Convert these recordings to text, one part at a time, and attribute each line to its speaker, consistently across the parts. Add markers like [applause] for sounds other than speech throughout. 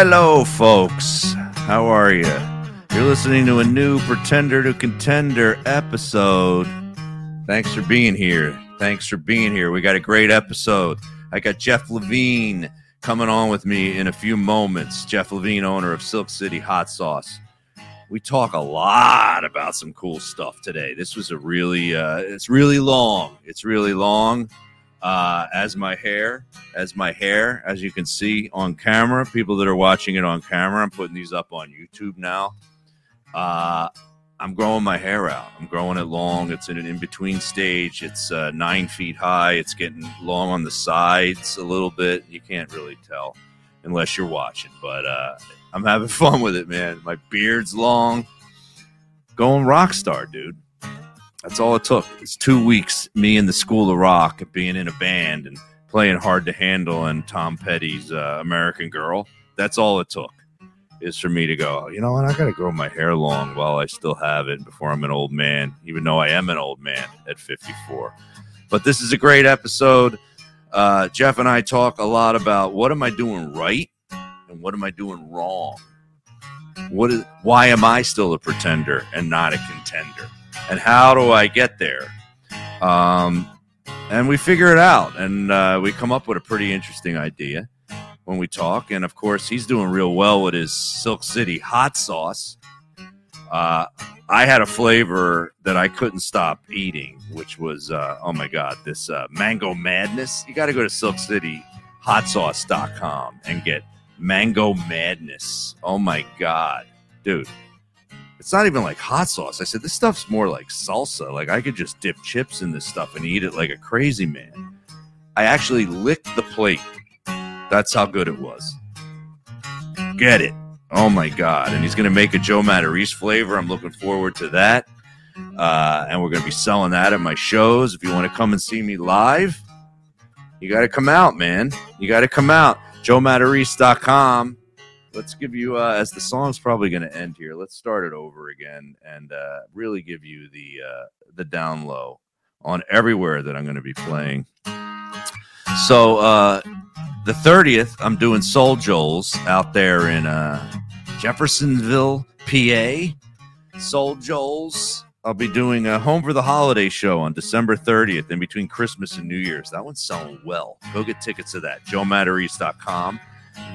Speaker 1: Hello, folks. How are you? You're listening to a new Pretender to Contender episode. Thanks for being here. Thanks for being here. We got a great episode. I got Jeff Levine coming on with me in a few moments. Jeff Levine, owner of Silk City Hot Sauce. We talk a lot about some cool stuff today. This was a really, uh, it's really long. It's really long uh, as my hair, as my hair, as you can see on camera. People that are watching it on camera, I'm putting these up on YouTube now. Uh, I'm growing my hair out. I'm growing it long. It's in an in between stage. It's uh, nine feet high. It's getting long on the sides a little bit. You can't really tell unless you're watching, but uh, I'm having [laughs] fun with it, man. My beard's long. Going rock star, dude. That's all it took. It's two weeks, me and the School of Rock, being in a band and playing Hard to Handle and Tom Petty's uh, American Girl. That's all it took is for me to go, you know what? I got to grow my hair long while I still have it before I'm an old man, even though I am an old man at 54. But this is a great episode. Uh, Jeff and I talk a lot about what am I doing right and what am I doing wrong? What is why am I still a pretender and not a contender? And how do I get there? Um, and we figure it out, and uh, we come up with a pretty interesting idea when we talk. And of course, he's doing real well with his Silk City hot sauce. Uh, I had a flavor that I couldn't stop eating, which was uh, oh my god, this uh, mango madness. You got to go to silkcityhotsauce.com and get mango madness. Oh my god, dude it's not even like hot sauce. I said, this stuff's more like salsa. Like I could just dip chips in this stuff and eat it like a crazy man. I actually licked the plate. That's how good it was. Get it. Oh my God. And he's going to make a Joe Matarese flavor. I'm looking forward to that. Uh, and we're going to be selling that at my shows. If you want to come and see me live, you got to come out, man. You got to come out. JoeMatarese.com let's give you uh, as the song's probably going to end here. Let's start it over again and uh, really give you the uh, the down low on everywhere that I'm going to be playing. So uh, the 30th, I'm doing Soul Joel's out there in uh, Jeffersonville, PA. Soul Joel's. I'll be doing a Home for the Holiday show on December 30th in between Christmas and New Year's. That one's selling well. Go get tickets to that. JoeMatarese.com.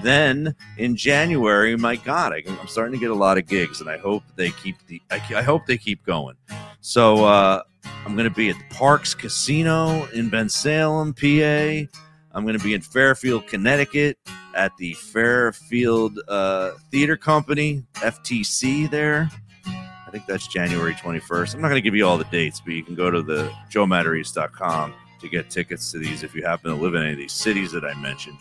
Speaker 1: Then in January, my God, I, am starting to get a lot of gigs, and I hope they keep the. I, I hope they keep going. So uh, I'm going to be at the Parx Casino in Bensalem, PA. I'm going to be in Fairfield, Connecticut, at the Fairfield uh, Theater Company (FTC) there. I think that's January 21st. I'm not going to give you all the dates, but you can go to the joematarese.com to get tickets to these if you happen to live in any of these cities that I mentioned.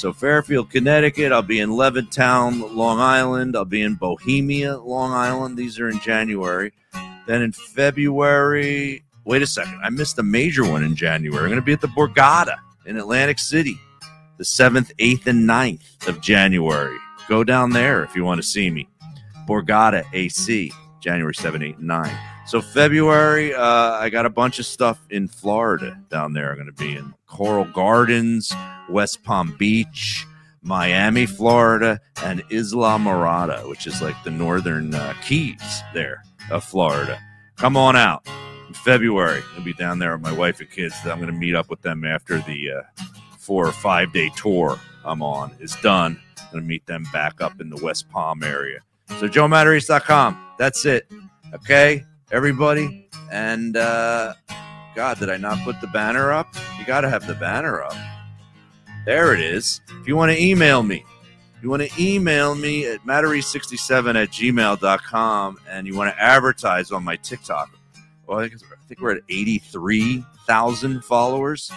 Speaker 1: So Fairfield, Connecticut. I'll be in Levittown, Long Island. I'll be in Bohemia, Long Island. These are in January. Then in February, wait a second, I missed a major one in January. I'm going to be at the Borgata in Atlantic City, the 7th, 8th, and 9th of January. Go down there if you want to see me. Borgata AC, January 7, 8, and 9. So February, uh, I got a bunch of stuff in Florida down there. I'm going to be in Coral Gardens, West Palm Beach, Miami, Florida, and Islamorada, which is like the northern uh, Keys there of Florida. Come on out in February. I'll be down there with my wife and kids. I'm going to meet up with them after the uh, four or five day tour I'm on is done. I'm going to meet them back up in the West Palm area. So, joematarese.com. That's it. Okay, everybody. And uh, God, did I not put the banner up? You got to have the banner up. There it is. If you want to email me, you want to email me at matarese67 at gmail.com and you want to advertise on my TikTok. Well, I think we're at 83,000 followers.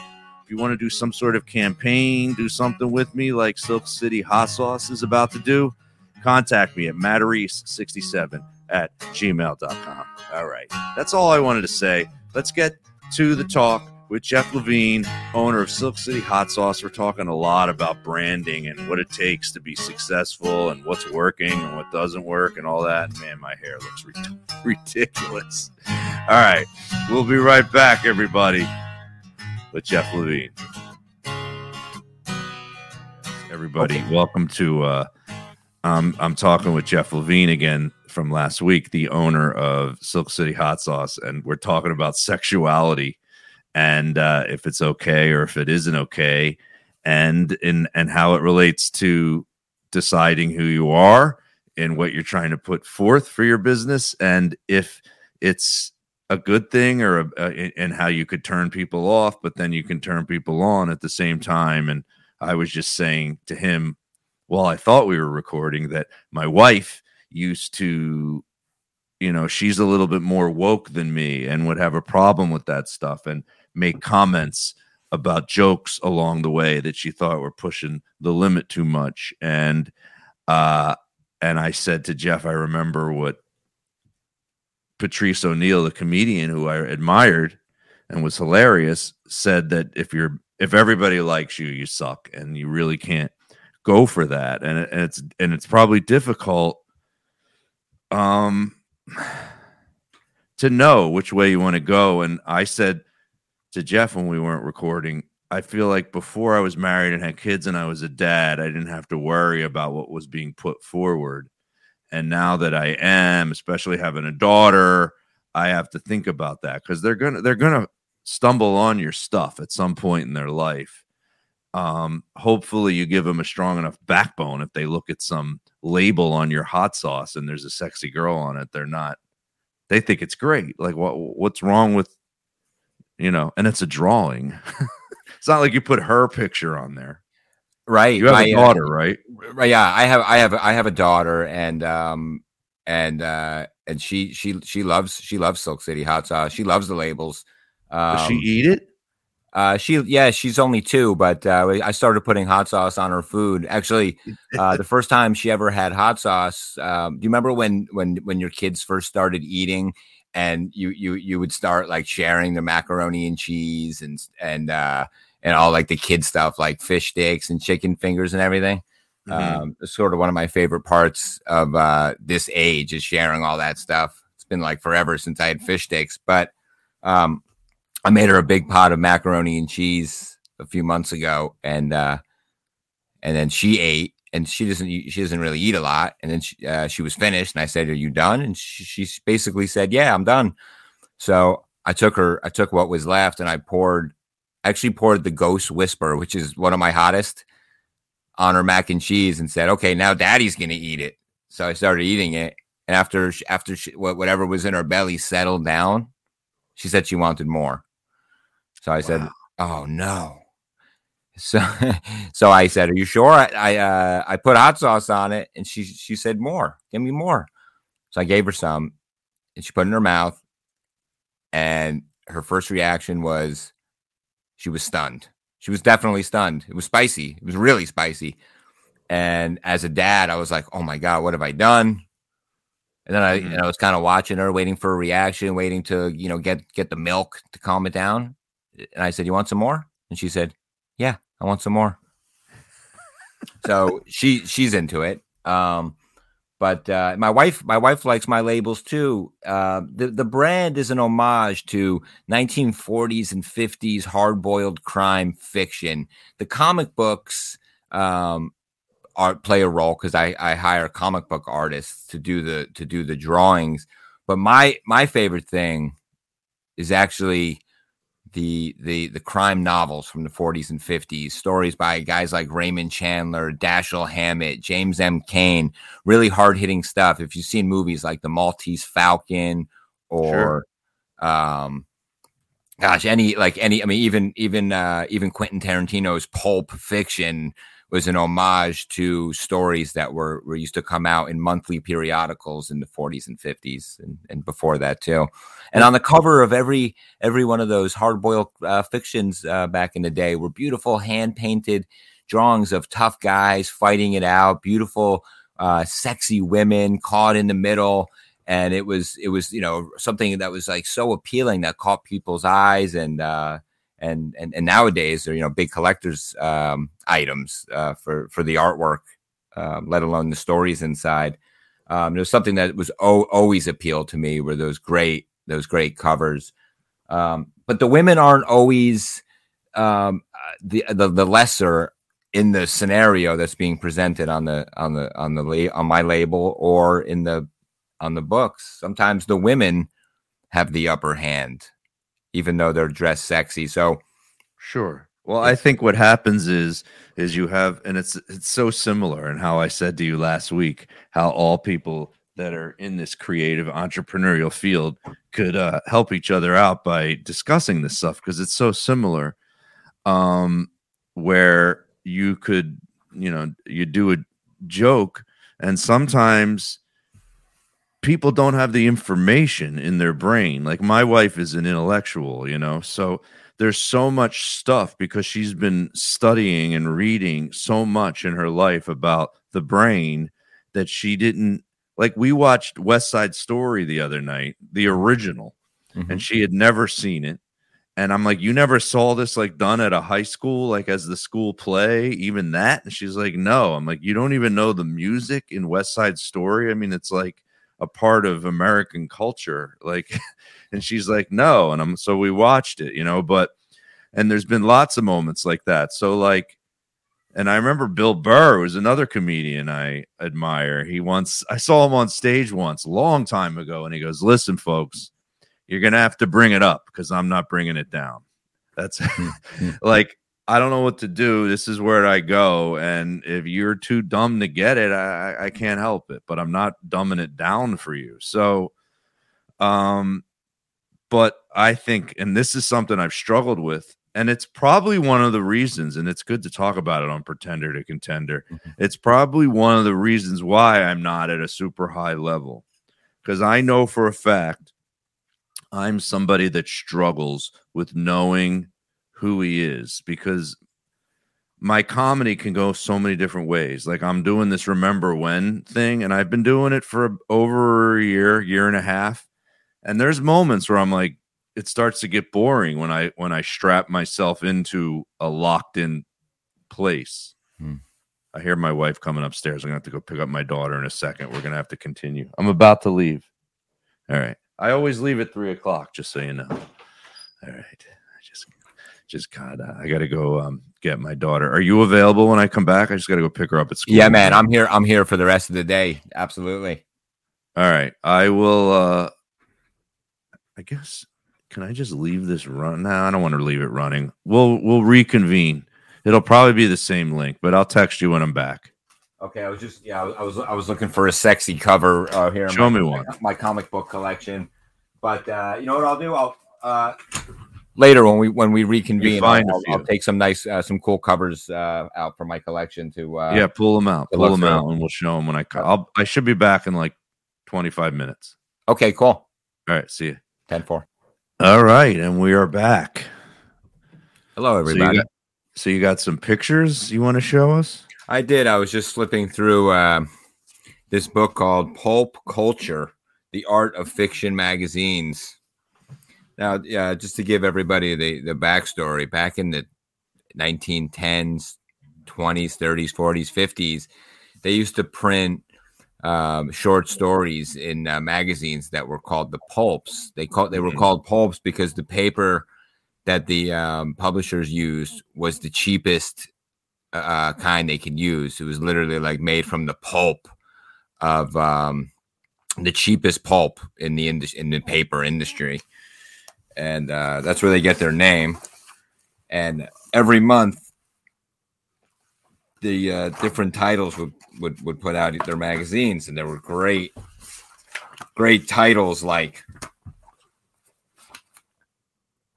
Speaker 1: If you want to do some sort of campaign, do something with me like Silk City Hot Sauce is about to do, contact me at matarese67 at gmail.com. All right. That's all I wanted to say. Let's get to the talk with Jeff Levine, owner of Silk City Hot Sauce. We're talking a lot about branding and what it takes to be successful and what's working and what doesn't work and all that. Man, my hair looks [laughs] ridiculous. All right. We'll be right back, everybody, with Jeff Levine. Everybody, okay. welcome to uh, um, I'm talking with Jeff Levine again from last week, the owner of Silk City Hot Sauce, and we're talking about sexuality and uh, if it's okay or if it isn't okay, and in and how it relates to deciding who you are and what you're trying to put forth for your business, and if it's a good thing or a, and how you could turn people off, but then you can turn people on at the same time. And I was just saying to him, well, I thought we were recording that my wife used to, you know, she's a little bit more woke than me and would have a problem with that stuff and make comments about jokes along the way that she thought were pushing the limit too much. And, uh, and I said to Jeff, I remember what Patrice O'Neal the comedian who I admired and was hilarious, said that if you're if everybody likes you, you suck, and you really can't go for that. And, and it's and it's probably difficult um to know which way you want to go. And I said to Jeff when we weren't recording, I feel like before I was married and had kids and I was a dad, I didn't have to worry about what was being put forward and now that I am, especially having a daughter, I have to think about that because they're gonna they're gonna stumble on your stuff at some point in their life. Um, hopefully, you give them a strong enough backbone. If they look at some label on your hot sauce and there's a sexy girl on it, they're not. They think it's great. Like what what's wrong with you know? And it's a drawing. [laughs] it's not like you put her picture on there.
Speaker 2: Right.
Speaker 1: You have My, a uh, daughter, uh, right?
Speaker 2: Right. Yeah, I have. I have. I have a daughter, and um, and uh, and she she she loves she loves Silk City hot sauce. She loves the labels.
Speaker 1: Um, Does she eat it?
Speaker 2: Uh, she yeah, she's only two, but uh, I started putting hot sauce on her food. Actually, uh, the first time she ever had hot sauce. Um, do you remember when when when your kids first started eating, and you you you would start like sharing the macaroni and cheese and and uh, and all like the kid stuff like fish sticks and chicken fingers and everything. Mm-hmm. Um, sort of one of my favorite parts of uh, this age is sharing all that stuff. It's been like forever since I had fish sticks, but um, I made her a big pot of macaroni and cheese a few months ago, and uh, and then she ate, and she doesn't she doesn't really eat a lot, and then she, uh, she was finished, and I said, "Are you done?" And she, she basically said, "Yeah, I'm done." So I took her, I took what was left, and I poured actually poured the Ghost Whisper, which is one of my hottest, on her mac and cheese, and said, "Okay, now Daddy's gonna eat it." So I started eating it, and after after she, whatever was in her belly settled down, she said she wanted more. So I wow. said, "Oh no." So, [laughs] so I said, "Are you sure?" I I, uh, I put hot sauce on it, and she she said, "More, give me more." So I gave her some, and she put it in her mouth, and her first reaction was, she was stunned. She was definitely stunned. It was spicy. It was really spicy. And as a dad, I was like, "Oh my god, what have I done?" And then I, mm-hmm. I was kind of watching her, waiting for a reaction, waiting to, you know, get get the milk to calm it down. And I said, "You want some more?" And she said, "Yeah, I want some more." so [laughs] she she's into it. Um, but uh, my wife, my wife likes my labels too. Uh, the the brand is an homage to 1940s and 50s hard boiled crime fiction. The comic books um, are play a role because I, I hire comic book artists to do the to do the drawings. But my my favorite thing is actually the the the crime novels from the 40s and 50s, stories by guys like Raymond Chandler, Dashiell Hammett, James M. Cain, really hard hitting stuff. If you've seen movies like The Maltese Falcon or sure. um gosh, any like any I mean even even uh even Quentin Tarantino's Pulp Fiction was an homage to stories that were, were used to come out in monthly periodicals in the 40s and 50s and, and before that too. And on the cover of every every one of those hard boiled uh, fictions uh, back in the day were beautiful hand painted drawings of tough guys fighting it out, beautiful, uh, sexy women caught in the middle. And it was it was you know something that was like so appealing that caught people's eyes and uh, and and, and nowadays they're you know big collectors um, items uh, for for the artwork, uh, let alone the stories inside. Um, was something that was o- always appealed to me were those great those great covers. Um, but the women aren't always um, uh, the, the the lesser in the scenario that's being presented on the on the on the la- on my label or in the on the books. Sometimes the women have the upper hand, even though they're dressed sexy. So
Speaker 1: sure. Well, I think what happens is is you have, and it's it's so similar. And how I said to you last week, how all people that are in this creative entrepreneurial field could uh, help each other out by discussing this stuff because it's so similar. Um, where you could, you know, you do a joke, and sometimes people don't have the information in their brain. Like my wife is an intellectual, you know, so there's so much stuff because she's been studying and reading so much in her life about the brain that she didn't like we watched West Side Story the other night, the original, mm-hmm. and she had never seen it. And I'm like, you never saw this like done at a high school, like as the school play, even that? And she's like, no. I'm like, you don't even know the music in West Side Story. I mean, it's like a part of American culture. Like, [laughs] and she's like, no. And I'm so we watched it, you know, but and there's been lots of moments like that. So like and I remember Bill Burr was another comedian I admire. He once I saw him on stage once, a long time ago, and he goes, "Listen, folks, you're gonna have to bring it up because I'm not bringing it down." That's hmm, [laughs] hmm. like I don't know what to do. This is where I go, and if you're too dumb to get it, I, I can't help it. But I'm not dumbing it down for you. So, um, but I think, and this is something I've struggled with and it's probably one of the reasons and it's good to talk about it on pretender to contender mm-hmm. it's probably one of the reasons why i'm not at a super high level because i know for a fact i'm somebody that struggles with knowing who he is because my comedy can go so many different ways like i'm doing this remember when thing and i've been doing it for over a year year and a half and there's moments where i'm like it starts to get boring when I when I strap myself into a locked in place. Hmm. I hear my wife coming upstairs. I'm gonna have to go pick up my daughter in a second. We're gonna have to continue. I'm about to leave. All right. I always leave at three o'clock, just so you know. All right. I just just gotta I gotta go um, get my daughter. Are you available when I come back? I just gotta go pick her up at school.
Speaker 2: Yeah, man. I'm here. I'm here for the rest of the day. Absolutely.
Speaker 1: All right. I will uh I guess can I just leave this run? No, I don't want to leave it running. We'll we'll reconvene. It'll probably be the same link, but I'll text you when I'm back.
Speaker 2: Okay, I was just yeah, I was I was looking for a sexy cover uh, here.
Speaker 1: Show
Speaker 2: my,
Speaker 1: me one.
Speaker 2: My comic book collection, but uh, you know what I'll do? I'll uh, later when we when we reconvene, I'll, I'll, I'll, take some nice uh, some cool covers uh, out for my collection to uh,
Speaker 1: yeah, pull them out, pull them out, and we'll show them when I I'll, I should be back in like 25 minutes.
Speaker 2: Okay, cool. All
Speaker 1: right, see you.
Speaker 2: 10 4.
Speaker 1: All right, and we are back.
Speaker 2: Hello, everybody.
Speaker 1: So you got, so you got some pictures you want to show us?
Speaker 2: I did. I was just flipping through uh, this book called Pulp Culture: The Art of Fiction Magazines. Now, yeah, just to give everybody the the backstory, back in the 1910s, 20s, 30s, 40s, 50s, they used to print um, short stories in uh, magazines that were called the pulps. They called they were mm-hmm. called pulps because the paper that the um, publishers used was the cheapest uh, kind they could use. It was literally like made from the pulp of um, the cheapest pulp in the indus- in the paper industry, and uh, that's where they get their name. And every month, the uh, different titles would would would put out their magazines, and there were great, great titles like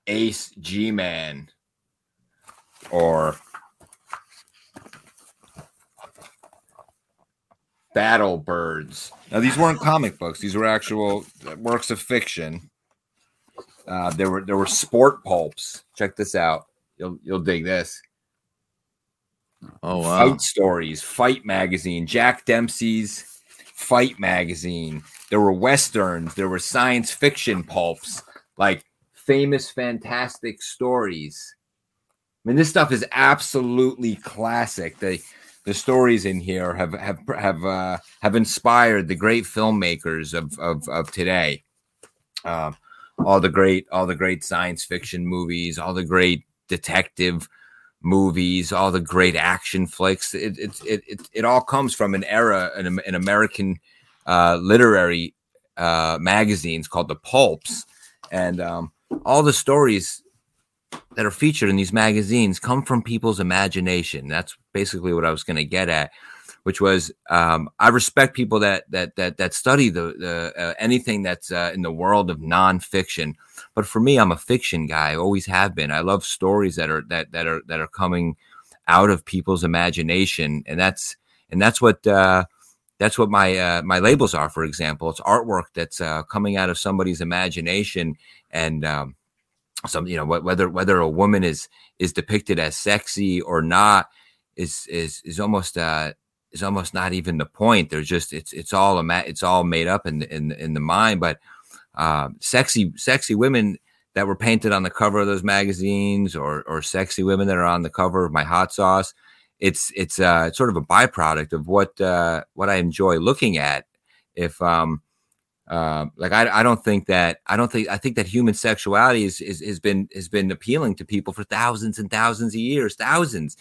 Speaker 2: Ace G Man or Battle Birds. Now these weren't comic books; these were actual works of fiction. Uh, there were there were sport pulps. Check this out. You'll you'll dig this.
Speaker 1: Oh wow.
Speaker 2: Fight stories, Fight magazine, Jack Dempsey's Fight magazine. There were westerns, there were science fiction pulps, like famous fantastic stories. I mean, this stuff is absolutely classic. The the stories in here have have have uh, have inspired the great filmmakers of of, of today. Um, all the great all the great science fiction movies, all the great detective movies, all the great action flicks. It it it it, it all comes from an era, an, an American uh, literary uh, magazines called the pulps, and um, all the stories that are featured in these magazines come from people's imagination. That's basically what I was going to get at, which was um, I respect people that that that that study the, the uh, anything that's uh, in the world of nonfiction. But for me, I'm a fiction guy. I always have been. I love stories that are that that are that are coming out of people's imagination, and that's and that's what uh, that's what my uh, my labels are. For example, it's artwork that's uh, coming out of somebody's imagination, and um, some you know whether whether a woman is is depicted as sexy or not is is is almost uh is almost not even the point. There's just it's it's all a it's all made up in in in the mind. But uh, sexy sexy women that were painted on the cover of those magazines, or or sexy women that are on the cover of my hot sauce. It's it's uh, sort of a byproduct of what uh, what I enjoy looking at. If um, uh, like I, I don't think that I don't think I think that human sexuality is, is has been has been appealing to people for thousands and thousands of years, thousands.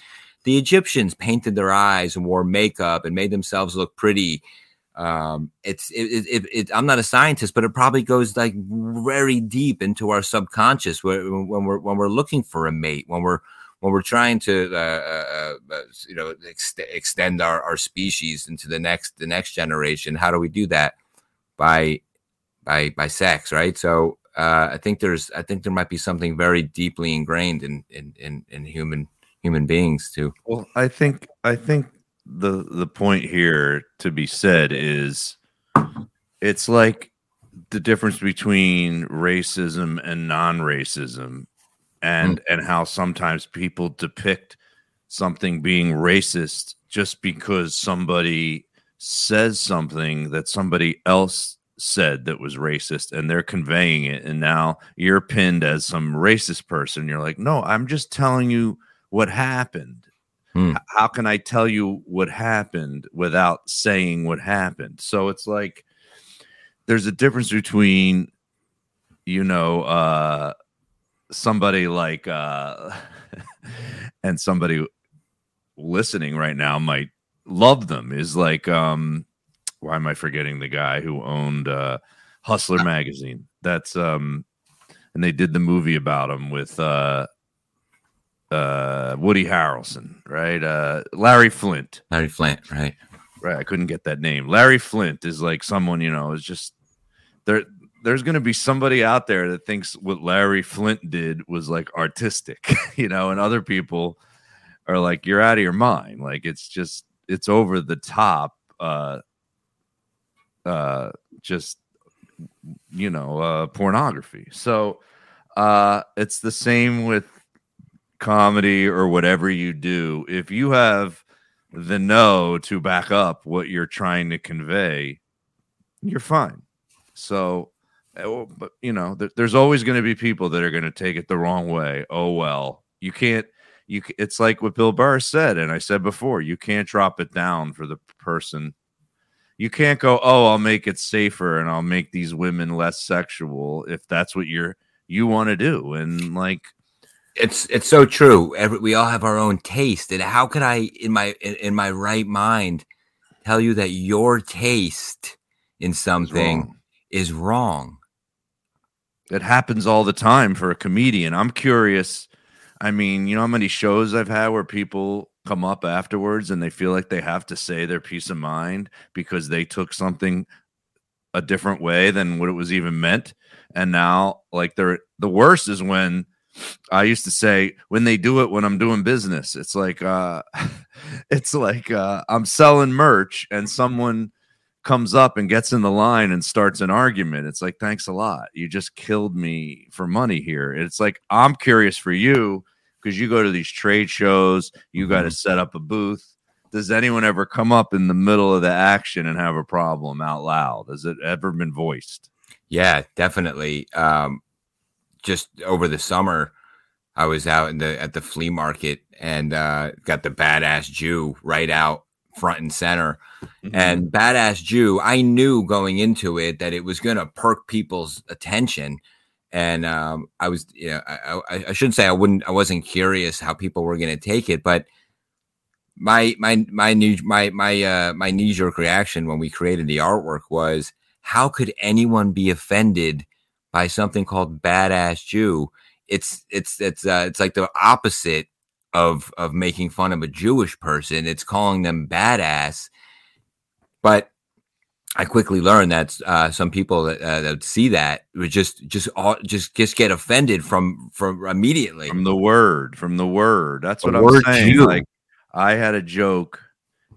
Speaker 2: The Egyptians painted their eyes and wore makeup and made themselves look pretty. Um, it's it, it, it, I'm not a scientist, but it probably goes like very deep into our subconscious when, when we're when we're looking for a mate, when we're when we're trying to uh, uh, uh, you know ex- extend our, our species into the next the next generation. How do we do that? by by by sex, right? So uh, I think there's I think there might be something very deeply ingrained in in in, in human human beings too.
Speaker 1: Well, I think I think the the point here to be said is it's like the difference between racism and non-racism and mm. and how sometimes people depict something being racist just because somebody says something that somebody else said that was racist and they're conveying it and now you're pinned as some racist person you're like no i'm just telling you what happened hmm. how can i tell you what happened without saying what happened so it's like there's a difference between you know uh somebody like uh [laughs] and somebody listening right now might love them is like um why am I forgetting the guy who owned uh Hustler magazine? That's um and they did the movie about him with uh uh Woody Harrelson, right? Uh Larry Flynt.
Speaker 2: Larry Flynt, right.
Speaker 1: Right. I couldn't get that name. Larry Flynt is like someone, you know, is just there there's going to be somebody out there that thinks what Larry Flynt did was like artistic, [laughs] you know, and other people are like you're out of your mind. Like it's just it's over the top uh uh just you know uh pornography so uh it's the same with comedy or whatever you do if you have the no to back up what you're trying to convey you're fine so eh, but you know there's always going to be people that are going to take it the wrong way oh well you can't you it's like what Bill Burr said, and I said before, you can't drop it down for the person. You can't go, oh, I'll make it safer and I'll make these women less sexual if that's what you're you want to do. And like
Speaker 2: it's it's so true. Every, we all have our own taste, and how could I, in my in, in my right mind, tell you that your taste in something wrong. is wrong?
Speaker 1: It happens all the time for a comedian. I'm curious I mean, you know how many shows I've had where people come up afterwards and they feel like they have to say their peace of mind because they took something a different way than what it was even meant. And now, like, they're the worst is when I used to say when they do it when I'm doing business. It's like uh [laughs] it's like uh I'm selling merch and someone comes up and gets in the line and starts an argument. It's like, thanks a lot. You just killed me for money here. It's like, I'm curious for you because you go to these trade shows, you got to mm-hmm. set up a booth. Does anyone ever come up in the middle of the action and have a problem out loud? Has it ever been voiced?
Speaker 2: Yeah, definitely. Um, just over the summer, I was out in the at the flea market and uh, got the badass Jew right out front and center. Mm-hmm. And Badass Jew, I knew going into it that it was going to perk people's attention. and um, I was, you know, I, I, I, shouldn't say I wouldn't, I wasn't curious how people were going to take it, but my my my knee my my uh, my knee jerk reaction when we created the artwork was, how could anyone be offended by something called badass Jew? It's it's it's uh, it's like the opposite of of making fun of a Jewish person. It's calling them badass, but I quickly learned that uh, some people that, uh, that see that would just just all, just just get offended from from immediately
Speaker 1: from the word from the word. That's the what I'm saying. Jew. Like I had a joke,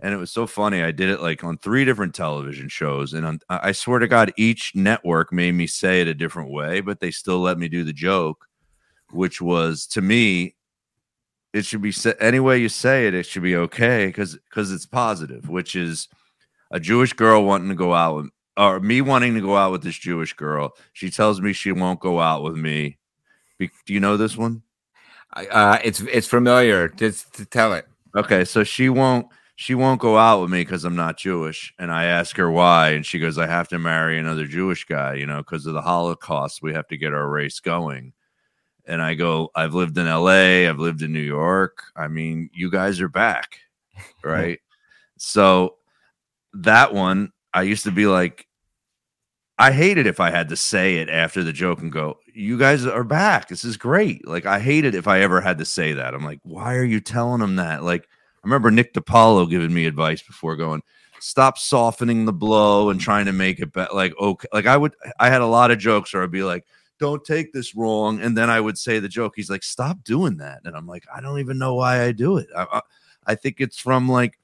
Speaker 1: and it was so funny. I did it like on three different television shows, and on, I swear to God, each network made me say it a different way, but they still let me do the joke, which was to me. It should be any way you say it. It should be okay because because it's positive, which is a Jewish girl wanting to go out with, or me wanting to go out with this Jewish girl. She tells me she won't go out with me. Be, do you know this one?
Speaker 2: Uh, it's it's familiar. Just to tell it.
Speaker 1: Okay, so she won't she won't go out with me because I'm not Jewish, and I ask her why, and she goes, "I have to marry another Jewish guy, you know, because of the Holocaust. We have to get our race going." And I go, "I've lived in L.A., I've lived in New York. I mean, you guys are back, [laughs] right?" so that one, I used to be like, I hated if I had to say it after the joke and go, "You guys are back. This is great." Like I hated if I ever had to say that. I'm like, "Why are you telling them that?" Like I remember Nick DiPaolo giving me advice before going, "Stop softening the blow and trying to make it better." Like okay, like I would, I had a lot of jokes where I'd be like, "Don't take this wrong," and then I would say the joke. He's like, "Stop doing that," and I'm like, "I don't even know why I do it." I, I, I think it's from like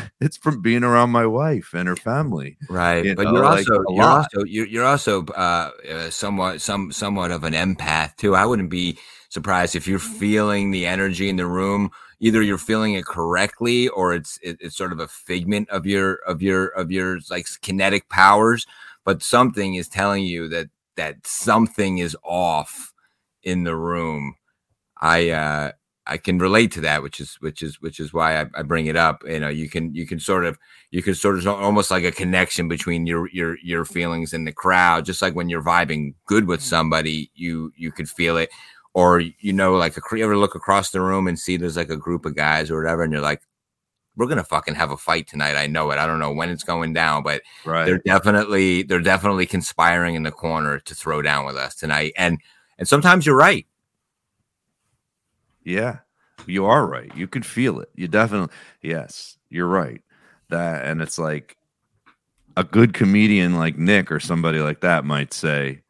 Speaker 1: [laughs] it's from being around my wife and her family.
Speaker 2: Right. You but know, you're like also you're also you're, you're also uh, uh, somewhat some somewhat of an empath too. I wouldn't be surprised if you're feeling the energy in the room. Either you're feeling it correctly, or it's it, it's sort of a figment of your of your of your like kinetic powers. But something is telling you that that something is off in the room. I uh I can relate to that, which is which is which is why I, I, bring it up. You know, you can you can sort of you can sort of almost like a connection between your your your feelings and the crowd. Just like when you're vibing good with mm-hmm. somebody, you you could feel it, or you know, like a you ever look across the room and see there's like a group of guys or whatever, and you're like, we're gonna fucking have a fight tonight. I know it. I don't know when it's going down, but right. they're definitely they're definitely conspiring in the corner to throw down with us tonight. And and sometimes you're right
Speaker 1: yeah, you are right. You can feel it. You definitely, yes, you're right. That, and it's like a good comedian like Nick or somebody like that might say,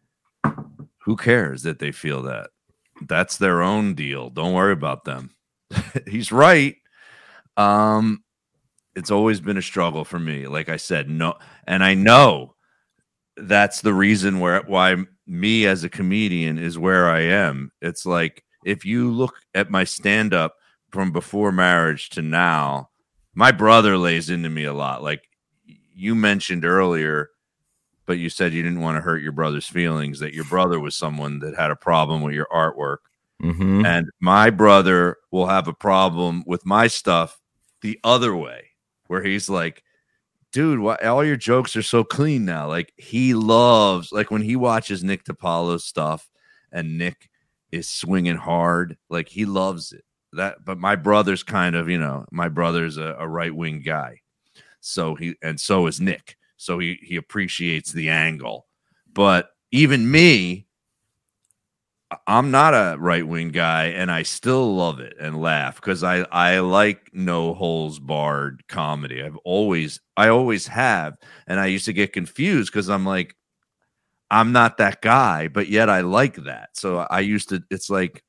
Speaker 1: who cares that they feel that? That's their own deal. Don't worry about them. [laughs] He's right. Um, it's always been a struggle for me. Like I said, no, and I know that's the reason where why me as a comedian is where I am. It's like if you look at my stand up from before marriage to now, my brother lays into me a lot. Like you mentioned earlier, but you said you didn't want to hurt your brother's feelings, that your brother was someone that had a problem with your artwork. Mm-hmm. And my brother will have a problem with my stuff the other way, where he's like, dude, why, all your jokes are so clean now. Like he loves, like when he watches Nick DiPaolo's stuff and Nick is swinging hard. Like he loves it. That, but my brother's kind of, you know, my brother's a, a right wing guy. So he, and so is Nick. So he, he appreciates the angle. But even me, I'm not a right wing guy, and I still love it and laugh because I I like no holes barred comedy. I've always I always have, and I used to get confused because I'm like, I'm not that guy, but yet I like that. So I used to, it's like,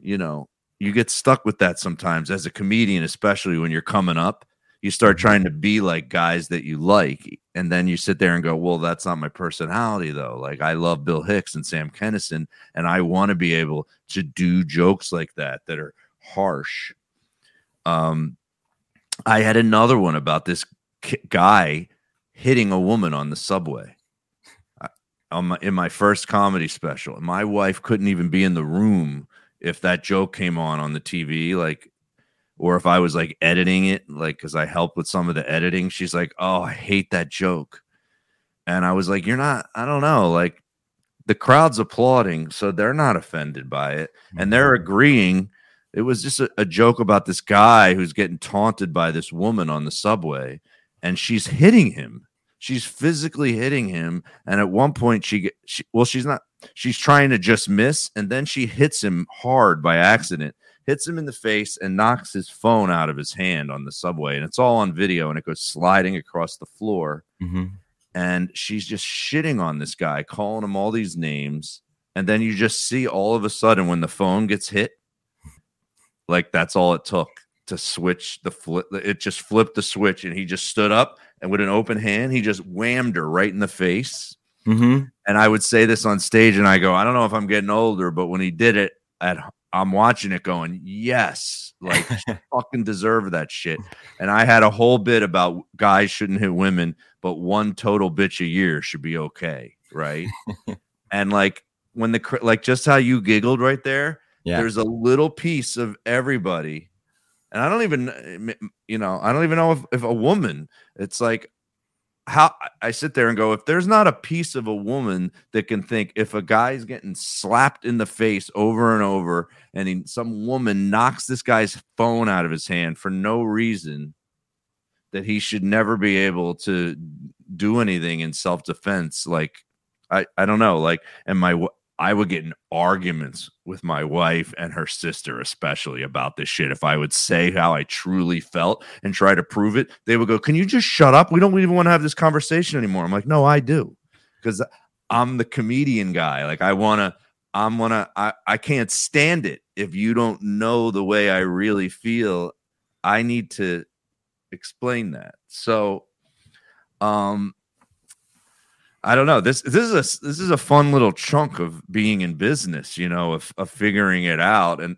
Speaker 1: you know, you get stuck with that sometimes as a comedian, especially when you're coming up. You start mm-hmm. trying to be like guys that you like, and then you sit there and go, Well, that's not my personality, though. Like, I love Bill Hicks and Sam Kinison, and I want to be able to do jokes like that that are harsh. Um, I had another one about this guy hitting a woman on the subway on my, in my first comedy special. My wife couldn't even be in the room if that joke came on on the TV, like, or if I was like editing it, like, because I helped with some of the editing. She's like, "Oh, I hate that joke," and I was like, "You're not. I don't know. Like, the crowd's applauding, so they're not offended by it, and they're
Speaker 2: Mm-hmm.
Speaker 1: agreeing. It was just a, a joke about this guy who's getting taunted by this woman on the subway, and she's hitting him. She's physically hitting him, and at one point she, get, she well, she's not. She's trying to just miss, and then she hits him hard by accident, hits him in the face, and knocks his phone out of his hand on the subway, and it's all on video, and it goes sliding across the floor
Speaker 2: Mhm.
Speaker 1: and she's just shitting on this guy, calling him all these names. And then you just see all of a sudden when the phone gets hit, like that's all it took to switch the flip. It just flipped the switch, and he just stood up and with an open hand, he just whammed her right in the face.
Speaker 2: Mhm.
Speaker 1: And I would say this on stage, and I go, I don't know if I'm getting older, but when he did it, at I'm watching it going, yes, like [laughs] fucking deserve that shit. And I had a whole bit about guys shouldn't hit women, but one total bitch a year should be okay, right? [laughs] and like when the like just how you giggled right there,
Speaker 2: Yeah.
Speaker 1: there's a little piece of everybody, and I don't even, eh, you know, I don't even know if if a woman, it's like how I sit there and go, if there's not a piece of a woman that can think if a guy's getting slapped in the face over and over, and he, some woman knocks this guy's phone out of his hand for no reason, that he should never be able to do anything in self defense. Like, I, I don't know. Like, and my, I would get in arguments with my wife and her sister, especially about this shit. If I would say how I truly felt and try to prove it, they would go, Can you just shut up? We don't even want to have this conversation anymore. I'm like, No, I do. Because I'm the comedian guy. Like, I want to, I'm gonna, I, I can't stand it if you don't know the way I really feel. I need to explain that. So, um, I don't know. This this is a this is a fun little chunk of being in business, you know, of, of figuring it out. And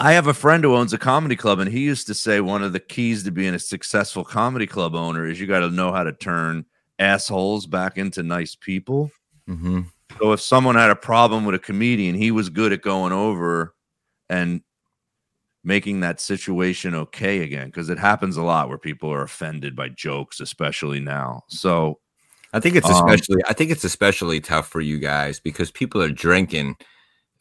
Speaker 1: I have a friend who owns a comedy club, and he used to say one of the keys to being a successful comedy club owner is you got to know how to turn assholes back into nice people.
Speaker 2: Mhm.
Speaker 1: So if someone had a problem with a comedian, he was good at going over and making that situation okay again because it happens a lot where people are offended by jokes, especially now. So
Speaker 2: I think it's
Speaker 1: Um,
Speaker 2: especially I think it's especially tough for you guys because people are drinking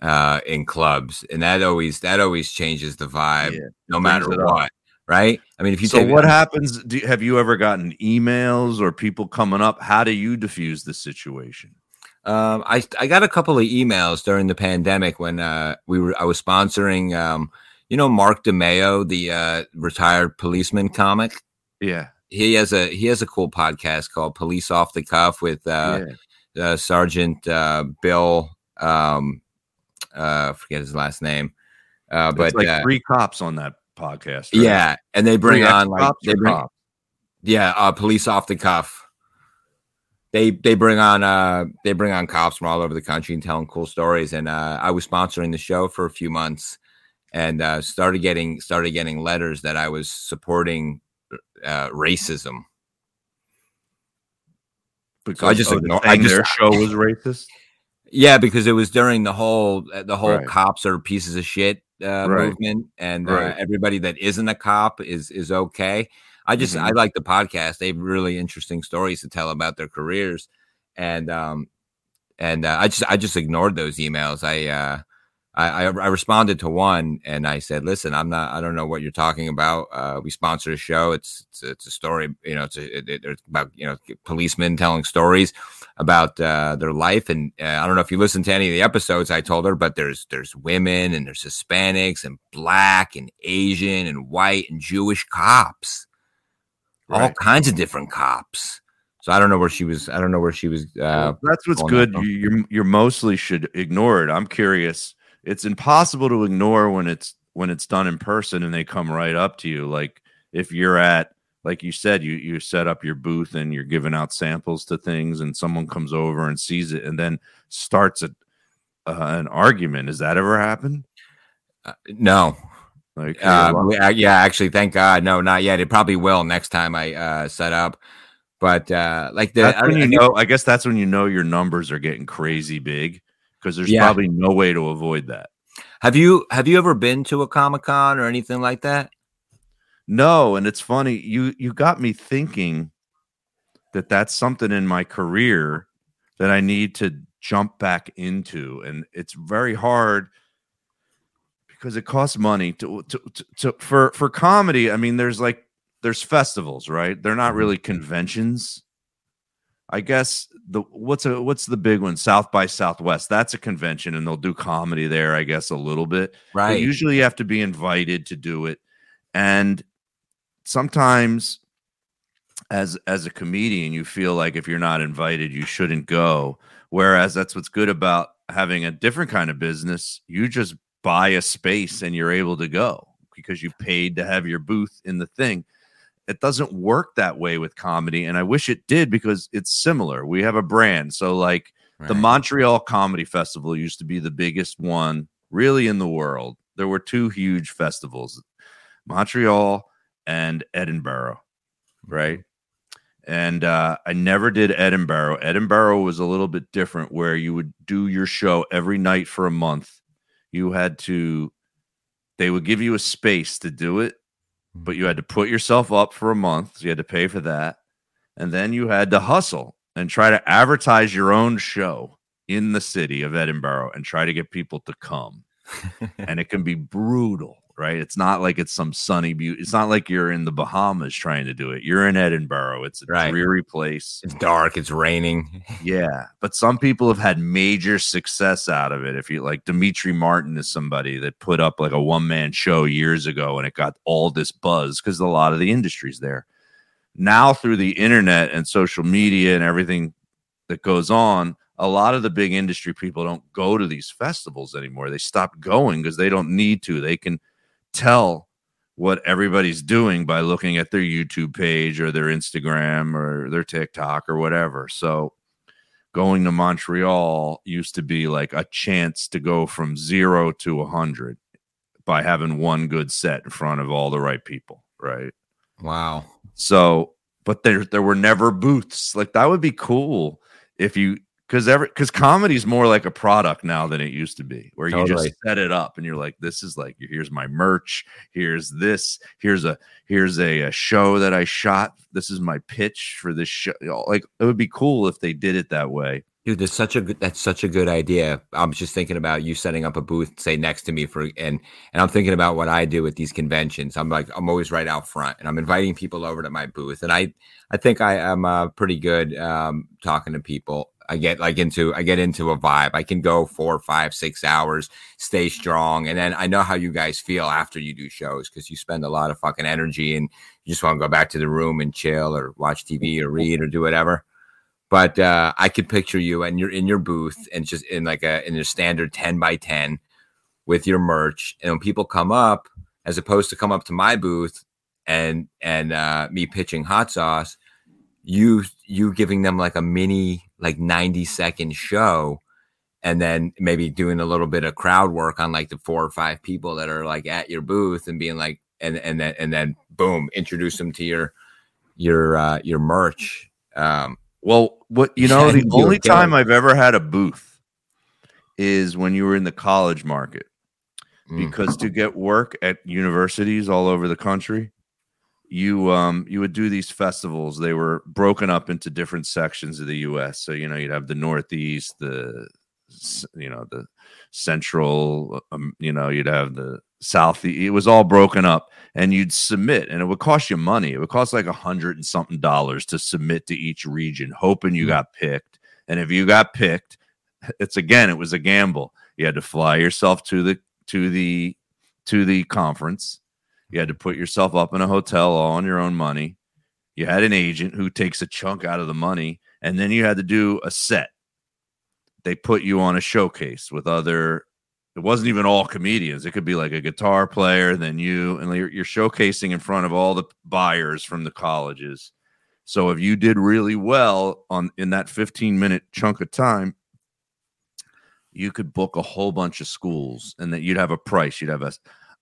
Speaker 2: uh in clubs and that always that always changes the vibe
Speaker 1: Yeah,
Speaker 2: no matter
Speaker 1: up.
Speaker 2: what. Right? I mean if you
Speaker 1: so what happens? Do, have you ever gotten emails or people coming up? How do you diffuse the situation?
Speaker 2: Um, I I got a couple of emails during the pandemic when uh, we were I was sponsoring um, you know Mark DeMeo, the uh, retired policeman comic.
Speaker 1: Yeah,
Speaker 2: He has a he has a cool podcast called Police Off the Cuff with uh,
Speaker 1: yeah.
Speaker 2: uh, Sergeant uh, Bill. Um, uh, forget his last name, uh, but
Speaker 1: like
Speaker 2: uh,
Speaker 1: three cops on that podcast. right?
Speaker 2: yeah, and they bring
Speaker 1: Three
Speaker 2: on like they bring
Speaker 1: cops?
Speaker 2: yeah, uh, police off the cuff. They they bring on uh they bring on cops from all over the country and telling cool stories. And uh, I was sponsoring the show for a few months, and uh, started getting started getting letters that I was supporting uh, racism.
Speaker 1: because
Speaker 2: I just ignore- I just-
Speaker 1: their show was racist. [laughs]
Speaker 2: Yeah, because it was during the whole uh, the whole
Speaker 1: Right.
Speaker 2: cops are pieces of shit uh,
Speaker 1: Right.
Speaker 2: movement, and uh, everybody that isn't a cop is is okay. I just
Speaker 1: Mhm.
Speaker 2: I like the podcast. They have really interesting stories to tell about their careers, and um and uh, I just I just ignored those emails. I uh I, I I responded to one and I said, "Listen, I'm not. I don't know what you're talking about. Uh, we sponsor a show. It's it's, it's a story. You know, it's a, it, it- it's about you know policemen telling stories about uh, their life. And uh, I don't know if you listened to any of the episodes I told her, but there's there's women and there's Hispanics and black and Asian and white and Jewish cops, all kinds of different cops. So I don't know where she was. I don't know where she was. Uh,
Speaker 1: Well, that's what's
Speaker 2: that
Speaker 1: good. You, you're you're mostly should ignore it. I'm curious. It's impossible to ignore when it's when it's done in person and they come right up to you. Like if you're at like you said, you you set up your booth and you're giving out samples to things, and someone comes over and sees it and then starts a uh, an argument. Has that ever happened?
Speaker 2: uh, no,
Speaker 1: Like
Speaker 2: Uh, uh, yeah, actually, thank God. No, not yet. It probably will next time I uh, set up. But uh, like the, I,
Speaker 1: you know. I guess that's when you know your numbers are getting crazy big because there's
Speaker 2: Yeah.
Speaker 1: probably no way to avoid that.
Speaker 2: have you have you ever been to a Comic Con or anything like that?
Speaker 1: No, and it's funny. You you got me thinking that that's something in my career that I need to jump back into and it's very hard because it costs money to, to, to, to for for comedy i mean there's like there's festivals right they're not mm-hmm. really conventions i guess the what's a what's the big one? South by southwest. That's a convention and they'll do comedy there i guess a little bit.
Speaker 2: Right.
Speaker 1: but usually you have to be invited to do it. And sometimes as as a comedian you feel like if you're not invited you shouldn't go. Whereas that's what's good about having a different kind of business. You just buy a space and you're able to go because you paid to have your booth in the thing it doesn't work that way with comedy and i wish it did because it's similar we have a brand so like the Montreal Comedy Festival used to be the biggest one really in the world. There were two huge festivals, Montreal and Edinburgh, right? And uh, I never did Edinburgh. Edinburgh was a little bit different where you would do your show every night for a month. You had to, they would give you a space to do it, but you had to put yourself up for a month. So you had to pay for that. And then you had to hustle and try to advertise your own show in the city of Edinburgh and try to get people to come. [laughs] and it can be brutal, right? It's not like it's some sunny beauty. It's not like you're in the Bahamas trying to do it. You're in Edinburgh. It's a
Speaker 2: Right.
Speaker 1: dreary place.
Speaker 2: It's dark. It's raining. [laughs]
Speaker 1: Yeah, but some people have had major success out of it. If you like, Demetri Martin is somebody that put up like a one man show years ago, and it got all this buzz because a lot of the industry's there. Now through the internet and social media and everything that goes on, a lot of the big industry people don't go to these festivals anymore. They stop going because they don't need to. They can tell what everybody's doing by looking at their YouTube page or their Instagram or their TikTok or whatever. So going to Montreal used to be like a chance to go from zero to a hundred by having one good set in front of all the right people, right?
Speaker 2: Wow.
Speaker 1: So, but there there were never booths. Like that would be cool if you because every because comedy is more like a product now than it used to be, where you just set it up and you're like, this is like here's my merch, here's this, here's a here's a, a show that I shot. This is my pitch for this show. Like it would be cool if they did it that way.
Speaker 2: Dude, that's such a good that's such a good idea. I'm just thinking about you setting up a booth, say next to me for and and I'm thinking about what I do at these conventions. I'm like I'm always right out front and I'm inviting people over to my booth. And I I think I am uh, pretty good um, talking to people. I get like into I get into a vibe. I can go four, five, six hours, stay strong, and then I know how you guys feel after you do shows because you spend a lot of fucking energy and you just want to go back to the room and chill or watch TV or read or do whatever but uh, I could picture you and you're in your booth and just in like a in your standard 10 by 10 with your merch. And when people come up, as opposed to come up to my booth and and uh, me pitching hot sauce, you you giving them like a mini like 90 second show and then maybe doing a little bit of crowd work on like the four or five people that are like at your booth and being like and and then and then boom introduce them to your your uh your merch um
Speaker 1: Well, what you know, the only time. I've ever had a booth is when you were in the college market.
Speaker 2: Mm.
Speaker 1: because to get work at universities all over the country you um you would do these festivals they were broken up into different sections of the US so you know you'd have the northeast the you know the central um, you know you'd have the south it was all broken up and you'd submit and it would cost you money. It would cost like a hundred and something dollars to submit to each region hoping you
Speaker 2: Hmm.
Speaker 1: got picked. And if you got picked it's again it was a gamble. You had to fly yourself to the to the to the conference you had to put yourself up in a hotel all on your own money. You had an agent who takes a chunk out of the money and then you had to do a set. They put you on a showcase with other it wasn't even all comedians. It could be like a guitar player then you and you're, you're showcasing in front of all the buyers from the colleges. So if you did really well on in that 15 minute chunk of time you could book a whole bunch of schools and that you'd have a price. You'd have a,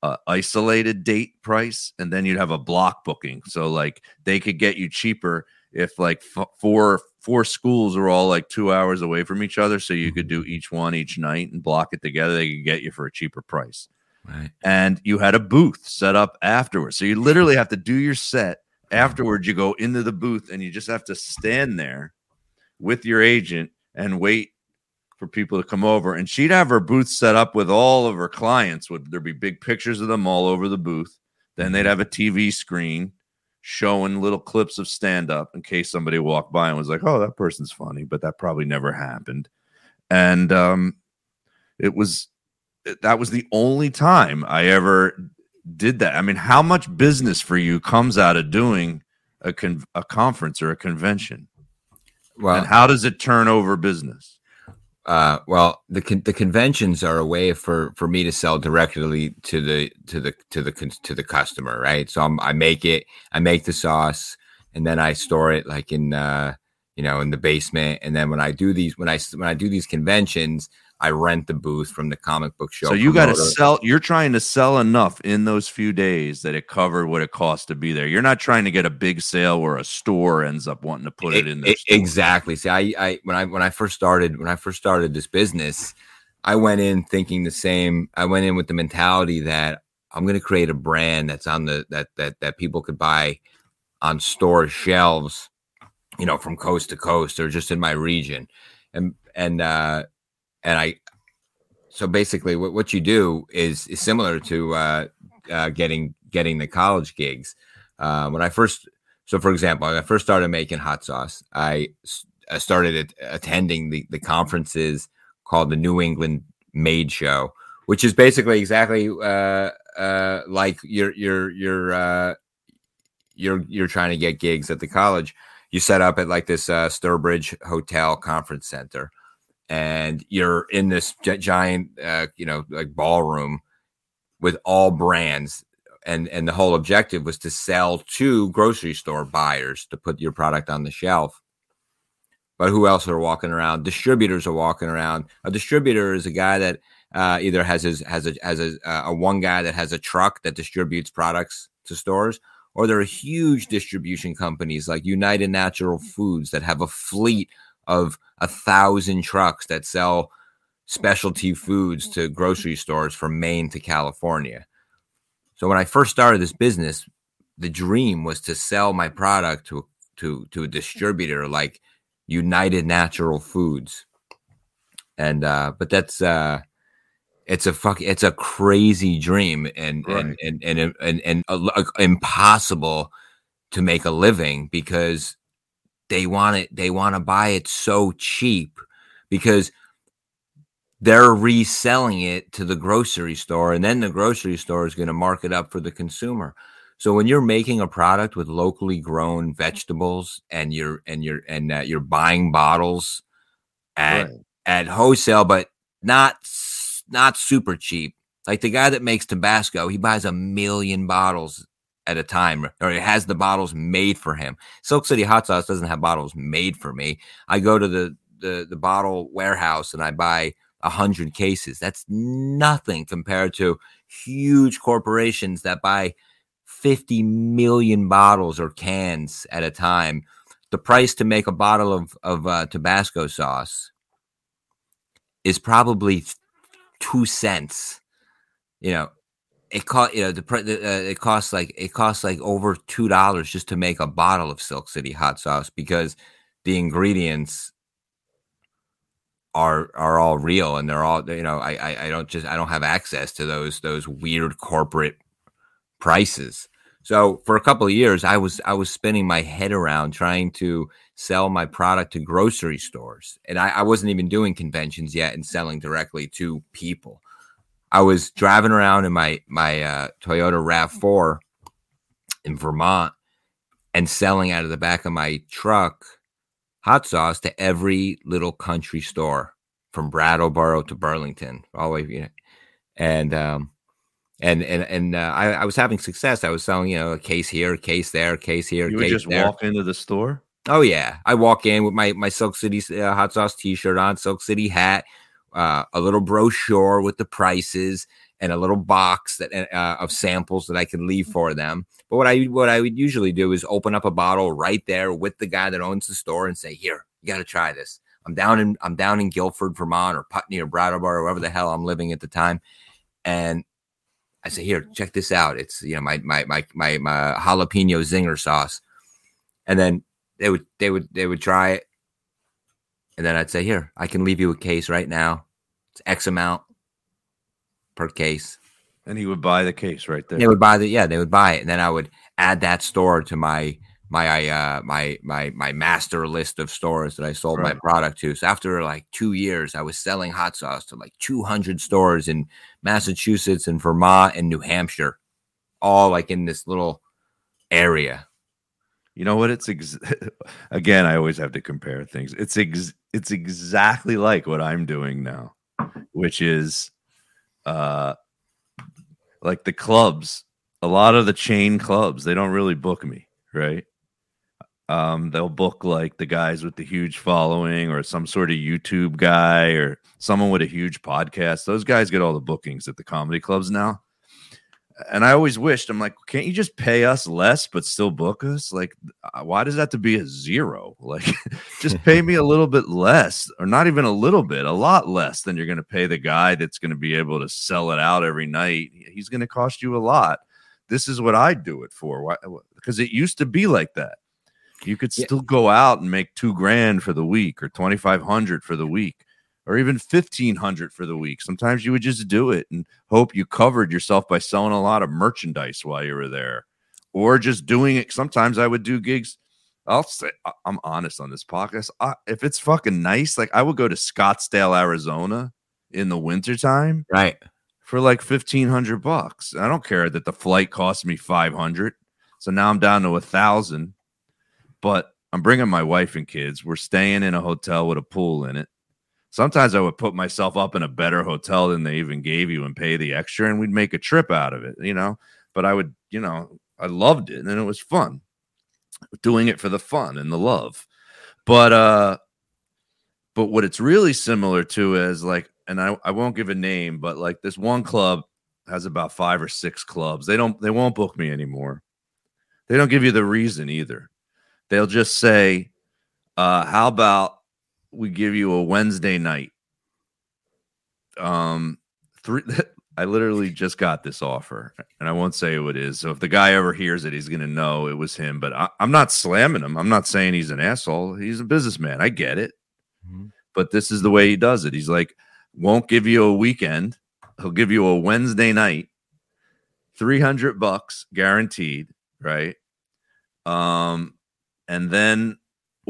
Speaker 1: a isolated date price and then you'd have a block booking. So like they could get you cheaper if like f- four four schools are all like two hours away from each other so you could do mm-hmm. each one each night and block it together. They could get you for a cheaper price.
Speaker 2: Right.
Speaker 1: And you had a booth set up afterwards. So you literally have to do your set. Afterwards, you go into the booth and you just have to stand there with your agent and wait for people to come over, and she'd have her booth set up with all of her clients. Would there be big pictures of them all over the booth? Then they'd have a TV screen showing little clips of stand up in case somebody walked by and was like, "Oh, that person's funny," but that probably never happened. And um, it was that was the only time I ever did that. I mean, how much business for you comes out of doing a con- a conference or a convention? Well, and how does it turn over business?
Speaker 2: Uh, well, the con- the conventions are a way for for me to sell directly to the to the to the to the customer, right? So I'm, i make it, I make the sauce, and then I store it like in uh, you know in the basement. And then when I do these when I when I do these conventions, I rent the booth from the comic book show.
Speaker 1: So you got to sell. You're trying to sell enough in those few days that it covered what it cost to be there. You're not trying to get a big sale where a store ends up wanting to put it, it in there.
Speaker 2: Exactly. See, I, I when I when I first started when I first started this business, I went in thinking the same. I went in with the mentality that I'm going to create a brand that's on the that that that people could buy on store shelves, you know, from coast to coast or just in my region, and and uh and I so basically what, what you do is is similar to uh, uh, getting getting the college gigs. Uh, when I first so for example, when I first started making hot sauce, I, I started attending the, the conferences called the New England Made Show, which is basically exactly uh, uh, like you're you're you're uh, you're you're trying to get gigs at the college. You set up at like this Sturbridge Hotel conference center and you're in this giant, uh, you know, like ballroom with all brands. And, and the whole objective was to sell to grocery store buyers to put your product on the shelf. But who else are walking around? Distributors are walking around. A distributor is a guy that uh, either has his has a has a, uh, a one guy that has a truck that distributes products to stores, or there are huge distribution companies like United Natural Foods that have a fleet of a thousand trucks that sell specialty foods to grocery stores from Maine to California. So when I first started this business, the dream was to sell my product to to to a distributor like United Natural Foods. And uh but that's uh it's a fuck it's a crazy dream and right. and and and and, and, and uh, impossible to make a living because they want it they want to buy it so cheap because they're reselling it to the grocery store and then the grocery store is going to mark it up for the consumer so when you're making a product with locally grown vegetables and you're and you're and uh, you're buying bottles at right. at wholesale but not not super cheap like the guy that makes tabasco he buys a million bottles at a time, or it has the bottles made for him. Silk City Hot Sauce doesn't have bottles made for me. I go to the the, the bottle warehouse and I buy a hundred cases. That's nothing compared to huge corporations that buy 50 million bottles or cans at a time. The price to make a bottle of, of uh, Tabasco sauce is probably two cents. You know, it cost you know the, uh, it costs like it costs like over two dollars just to make a bottle of Silk City hot sauce because the ingredients are are all real and they're all you know I, I I don't just I don't have access to those those weird corporate prices. So for a couple of years, I was I was spinning my head around trying to sell my product to grocery stores, and I, I wasn't even doing conventions yet and selling directly to people. I was driving around in my my uh, Toyota Rav Four in Vermont and selling out of the back of my truck hot sauce to every little country store from Brattleboro to Burlington, all the way, you know, and um, and and and uh, I, I, was having success. I was selling, you know, a case here, a case there, a case here.
Speaker 1: You
Speaker 2: would
Speaker 1: just
Speaker 2: there.
Speaker 1: walk into the store.
Speaker 2: Oh yeah, I walk in with my my Silk City uh, hot sauce T-shirt on, Silk City hat, uh, a little brochure with the prices and a little box that uh, of samples that I can leave for them. But what I what I would usually do is open up a bottle right there with the guy that owns the store and say, "Here, you got to try this." I'm down in I'm down in Guilford, Vermont, or Putney or Brattleboro, or wherever the hell I'm living at the time, and I say, "Here, check this out. It's you know my my my my, my jalapeno zinger sauce," and then they would they would they would try it and then I'd say, "Here, I can leave you a case right now. It's X amount per case."
Speaker 1: And he would buy the case right there.
Speaker 2: They would buy the yeah, they would buy it, and then I would add that store to my my uh my my my master list of stores that I sold right. my product to. So after like two years, I was selling hot sauce to like 200 stores in Massachusetts and Vermont and New Hampshire, all like in this little area.
Speaker 1: You know what? It's ex- [laughs] again. I always have to compare things. It's ex- it's exactly like what I'm doing now, which is, uh, like the clubs. A lot of the chain clubs they don't really book me, right? Um, they'll book like the guys with the huge following or some sort of YouTube guy or someone with a huge podcast. Those guys get all the bookings at the comedy clubs now. And I always wished, I'm like, can't you just pay us less but still book us? Like, uh, why does that have to be a zero? [laughs] Like, just pay me a little bit less, or not even a little bit, a lot less than you're going to pay the guy that's going to be able to sell it out every night. He's going to cost you a lot. This is what I do it for. Why? Because it used to be like that you could still yeah. go out and make two grand for the week or 2500 for the week or even 1500 for the week. Sometimes you would just do it and hope you covered yourself by selling a lot of merchandise while you were there or just doing it. Sometimes i would do gigs. I'll say i'm honest on this podcast. I, if it's fucking nice like i would go to scottsdale arizona in the wintertime
Speaker 2: right.
Speaker 1: for like 1500 bucks. I don't care that the flight cost me 500 so now i'm down to a thousand. But I'm bringing my wife and kids. We're staying in a hotel with a pool in it. Sometimes I would put myself up in a better hotel than they even gave you and pay the extra, and we'd make a trip out of it, you know. But I would, you know, I loved it and it was fun doing it for the fun and the love. But, uh, but what it's really similar to is like, and I, I won't give a name, but like this one club has about five or six clubs. They don't, they won't book me anymore. They don't give you the reason either. They'll just say, uh, "How about we give you a Wednesday night?" Um, three. [laughs] I literally just got this offer, and I won't say who it is. So if the guy ever hears it, he's gonna know it was him. But I, am not slamming him. I'm not saying he's an asshole. He's a businessman. I get it. Mm-hmm. But this is the way he does it. He's like, won't give you a weekend. He'll give you a Wednesday night, three hundred bucks guaranteed, right? Um, and then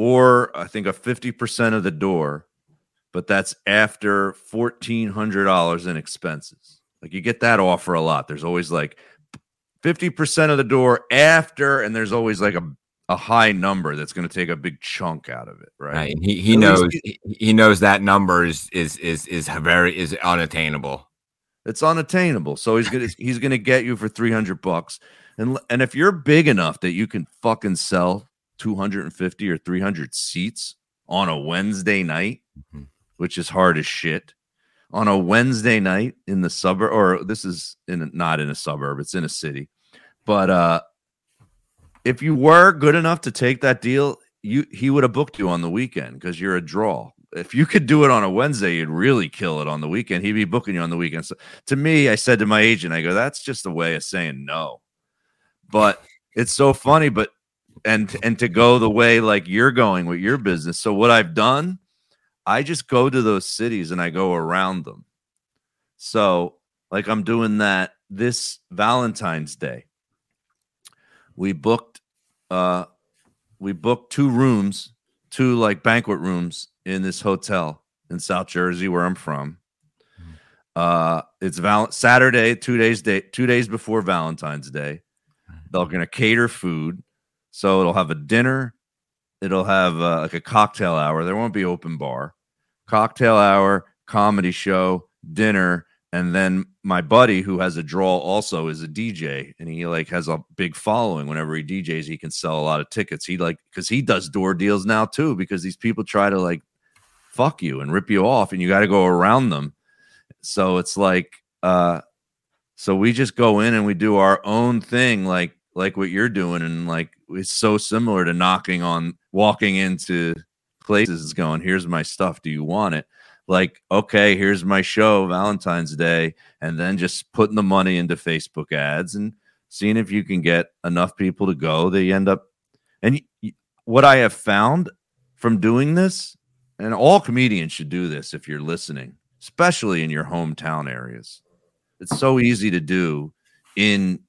Speaker 1: or I think a 50% of the door, but that's after $1,400 in expenses. Like you get that offer a lot. There's always like 50% of the door after, and there's always like a, a high number that's going to take a big chunk out of it. Right. right.
Speaker 2: He, he knows, he, he knows that number is, is, is, is very, is unattainable.
Speaker 1: It's unattainable. So he's to, he's going to get you for 300 bucks. And, and if you're big enough that you can fucking sell 250 or 300 seats on a Wednesday night, mm-hmm. which is hard as shit. On a Wednesday night in the suburb, or this is in a, not in a suburb, it's in a city. But uh, if you were good enough to take that deal, you he would have booked you on the weekend because you're a draw. If you could do it on a Wednesday, you'd really kill it on the weekend. He'd be booking you on the weekend. So to me, I said to my agent, I go, that's just a way of saying no. But it's so funny. But and and to go the way like you're going with your business. So what I've done, I just go to those cities and I go around them. So like I'm doing that this Valentine's Day. We booked uh we booked two rooms, two like banquet rooms in this hotel in South Jersey where I'm from. Uh it's val- Saturday, 2 days day 2 days before Valentine's Day. They're going to cater food so it'll have a dinner, it'll have uh, like a cocktail hour. There won't be open bar. Cocktail hour, comedy show, dinner, and then my buddy who has a draw also is a DJ and he like has a big following whenever he DJs he can sell a lot of tickets he like cuz he does door deals now too because these people try to like fuck you and rip you off and you got to go around them so it's like uh so we just go in and we do our own thing like like what you're doing and like it's so similar to knocking on walking into places going here's my stuff do you want it like okay here's my show valentine's day and then just putting the money into facebook ads and seeing if you can get enough people to go they end up and what i have found from doing this and all comedians should do this if you're listening, especially in your hometown areas. It's so easy to do in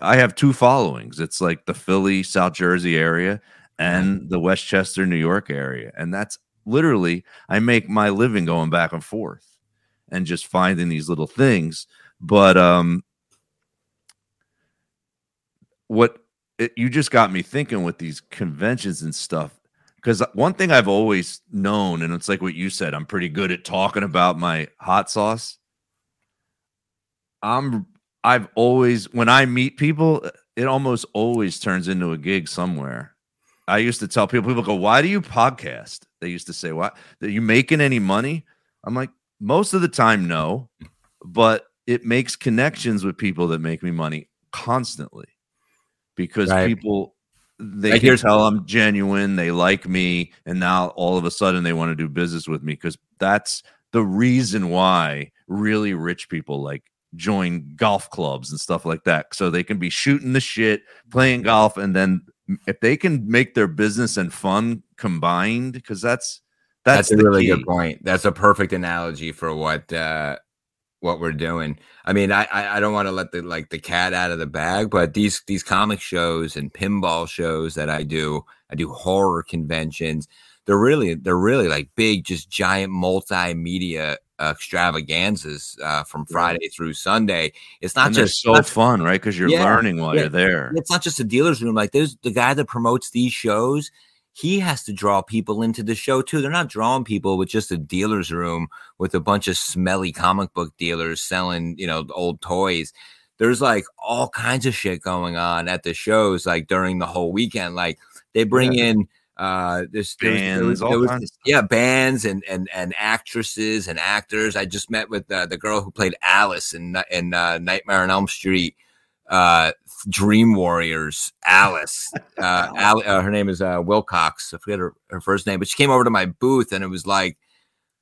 Speaker 1: I have two followings. It's like the Philly, South Jersey area and the Westchester, New York area. And that's literally I make my living going back and forth and just finding these little things. But um what it, you just got me thinking with these conventions and stuff because one thing I've always known, and it's like what you said, I'm pretty good at talking about my hot sauce. I'm I've always when I meet people, it almost always turns into a gig somewhere. I used to tell people, people go, "Why do you podcast?" They used to say, "What? Are you making any money?" I'm like, most of the time, no, but it makes connections with people that make me money constantly because right. people they can tell I'm genuine, they like me, and now all of a sudden they want to do business with me because that's the reason why really rich people like join golf clubs and stuff like that. So they can be shooting the shit, playing golf, and then if they can make their business and fun combined, because that's
Speaker 2: that's, that's a really key. good point. That's a perfect analogy for what uh what we're doing. I mean, I I, don't want to let the like the cat out of the bag, but these these comic shows and pinball shows that I do, I do horror conventions. They're really they're really like big, just giant multimedia extravaganzas uh, from Friday through Sunday. It's not
Speaker 1: and
Speaker 2: just
Speaker 1: so not, fun, right? Because you're yeah, learning while yeah. you're there.
Speaker 2: It's not just a dealer's room. Like there's the guy that promotes these shows he has to draw people into the show too. They're not drawing people with just a dealer's room with a bunch of smelly comic book dealers selling, you know, old toys. There's like all kinds of shit going on at the shows, like during the whole weekend. Like they bring yeah. in uh this bands, there was, there was, yeah bands and and and actresses and actors i just met with uh, the girl who played alice in in uh, nightmare on elm street uh Dream Warriors, Alice. [laughs] Uh, uh, her name is uh, Wilcox. I forget her, her first name, but she came over to my booth and it was like,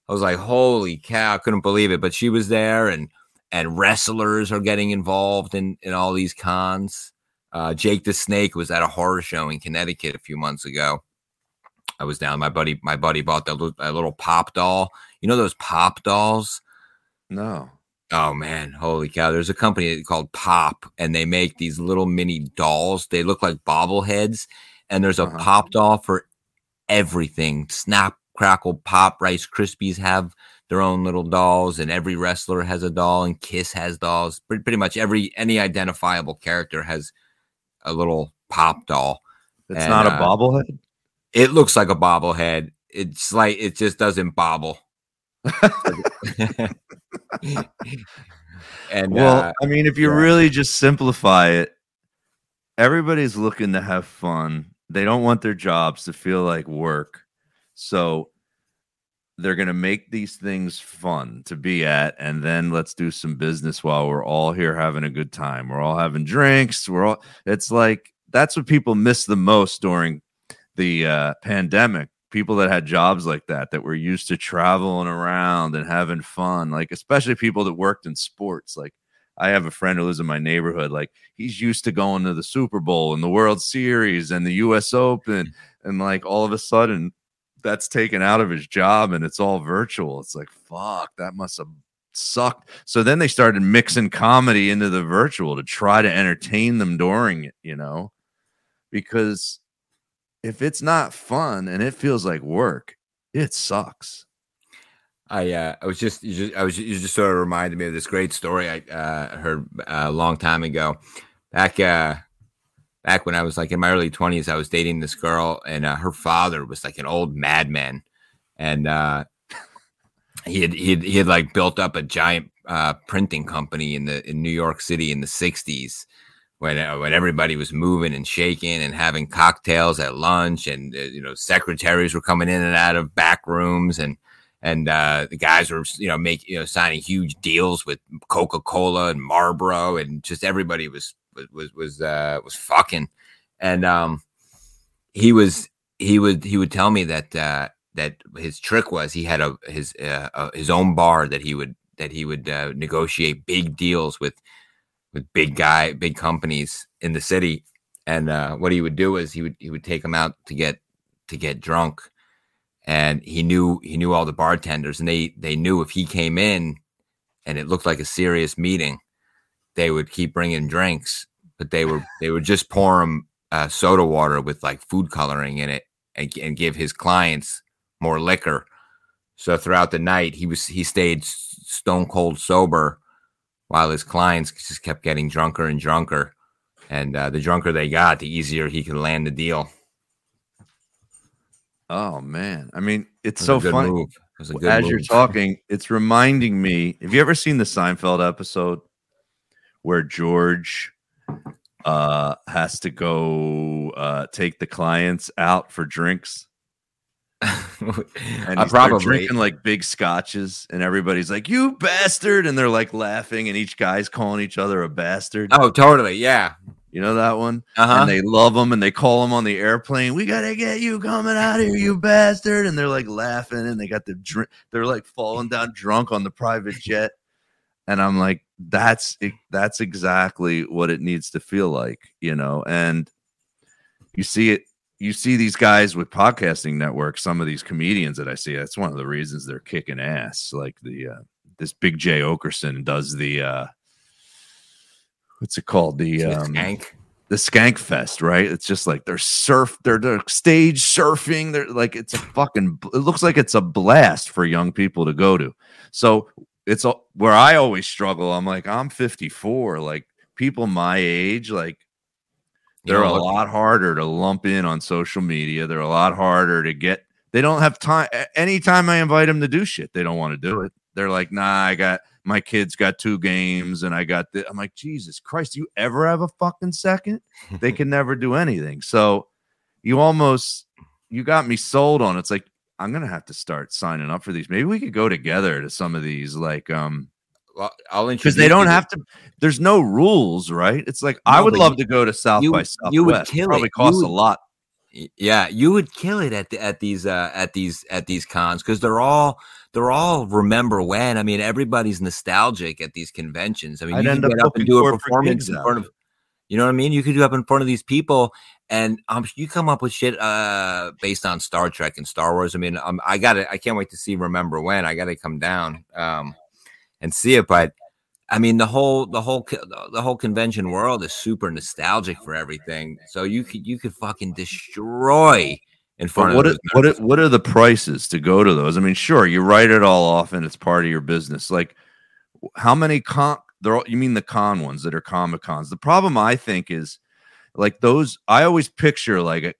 Speaker 2: I was like, holy cow, I couldn't believe it. But she was there and and wrestlers are getting involved in, in all these cons. Uh, Jake the Snake was at a horror show in Connecticut a few months ago. I was down. My buddy, my buddy bought the, a little pop doll. You know those pop dolls?
Speaker 1: No.
Speaker 2: Oh man, holy cow! There's a company called Pop, and they make these little mini dolls. They look like bobbleheads, and there's a uh-huh. pop doll for everything. Snap, crackle, pop, Rice Krispies have their own little dolls, and every wrestler has a doll, and Kiss has dolls. Pretty, pretty much every any identifiable character has a little pop doll.
Speaker 1: It's and, not a uh, bobblehead.
Speaker 2: It looks like a bobblehead. It's like it just doesn't bobble. [laughs]
Speaker 1: and well, uh, I mean, if you yeah. really just simplify it, everybody's looking to have fun. They don't want their jobs to feel like work. So they're going to make these things fun to be at and then let's do some business while we're all here having a good time we're all having drinks we're all it's like that's what people miss the most during the uh, pandemic people that had jobs like that that were used to traveling around and having fun like especially people that worked in sports like i have a friend who lives in my neighborhood like he's used to going to the super bowl and the world series and the us open [laughs] and like all of a sudden that's taken out of his job and it's all virtual. It's like fuck that must have sucked. So then they started mixing comedy into the virtual to try to entertain them during it you know? Because if it's not fun and it feels like work, it sucks.
Speaker 2: I uh, I was just, you just I was you just sort of reminded me of this great story I uh, heard uh, a long time ago. Back uh, back when I was like in my early twenties, I was dating this girl, and uh, her father was like an old madman, and uh, he had he had, he had like built up a giant uh, printing company in the in New York City in the '60s, when uh, when everybody was moving and shaking and having cocktails at lunch, and uh, you know secretaries were coming in and out of back rooms, and and uh, the guys were you know making you know signing huge deals with Coca Cola and Marlboro, and just everybody was was was uh, was fucking, and um, he was he would he would tell me that uh, that his trick was he had a his uh, uh, his own bar that he would that he would uh, negotiate big deals with with big guy, big companies in the city. And uh, what he would do is he would he would take them out to get to get drunk, and he knew he knew all the bartenders, and they they knew if he came in and it looked like a serious meeting, they would keep bringing drinks, but they were [laughs] they would just pour him uh, soda water with like food coloring in it and, and give his clients more liquor. So throughout the night, he was he stayed stone cold sober, while his clients just kept getting drunker and drunker. And uh, the drunker they got, the easier he could land the deal.
Speaker 1: Oh man, I mean, it's so
Speaker 2: was a good
Speaker 1: funny.
Speaker 2: move. It was a good
Speaker 1: As
Speaker 2: move.
Speaker 1: you're talking, it's reminding me. Have you ever seen the Seinfeld episode where George uh, has to go uh, take the clients out for drinks? [laughs] And
Speaker 2: uh,
Speaker 1: he's- they're
Speaker 2: probably.
Speaker 1: drinking like big scotches, and everybody's like, "You bastard!" and they're like laughing, and each guy's calling each other a bastard.
Speaker 2: Oh, totally. Yeah.
Speaker 1: You know that one?
Speaker 2: Uh huh.
Speaker 1: and they love him and they call him on the airplane. We gotta get you coming out here, you bastard! And they're like laughing and they got the drink. They're like falling down drunk on the private jet. And I'm like, that's that's exactly what it needs to feel like, you know. And you see it, you see these guys with podcasting networks. Some of these comedians that I see, that's one of the reasons they're kicking ass. Like the uh, this Big Jay Oakerson does the uh, what's it called? The um,
Speaker 2: Skank.
Speaker 1: the skank fest right it's just like they're surf they're, they're stage surfing they're like it's a fucking it looks like it's a blast for young people to go to so it's a, where i always struggle i'm like i'm 54 like people my age like
Speaker 2: You
Speaker 1: they're
Speaker 2: know,
Speaker 1: a lot harder to lump in on social media. They're a lot harder to get they don't have time anytime i invite them to do shit they don't want to do it. They're like nah i got my kids got two games and i got the i'm like jesus christ do you ever have a fucking second? They [laughs] can never do anything. So you almost you got me sold on it's like i'm gonna have to start signing up for these. Maybe we could go together to some of these like um
Speaker 2: I'll
Speaker 1: because they don't
Speaker 2: you
Speaker 1: have to there's no rules right it's like i would love
Speaker 2: you-
Speaker 1: to go to south
Speaker 2: you-
Speaker 1: by southwest
Speaker 2: you would kill it.
Speaker 1: probably
Speaker 2: You
Speaker 1: costs a lot
Speaker 2: Yeah, you would kill it at the, at these uh, at these at these cons because they're all they're all remember when. I mean, everybody's nostalgic at these conventions. I mean,
Speaker 1: I'd
Speaker 2: you
Speaker 1: end
Speaker 2: can
Speaker 1: up
Speaker 2: get up and do a performance in front of, you know what I mean? You could do up in front of these people, and um, you come up with shit uh based on Star Trek and Star Wars. I mean, um, I got it. I can't wait to see. Remember when? I got to come down um and see it, but. I mean the whole the whole the whole convention world is super nostalgic for everything. So you could you could fucking destroy in front
Speaker 1: But what
Speaker 2: of
Speaker 1: are, what are, what are the prices to go to those? I mean, sure, you write it all off and it's part of your business. Like, how many con? They're all, you mean the con ones that are comic cons? The problem I think is like those. I always picture like, a,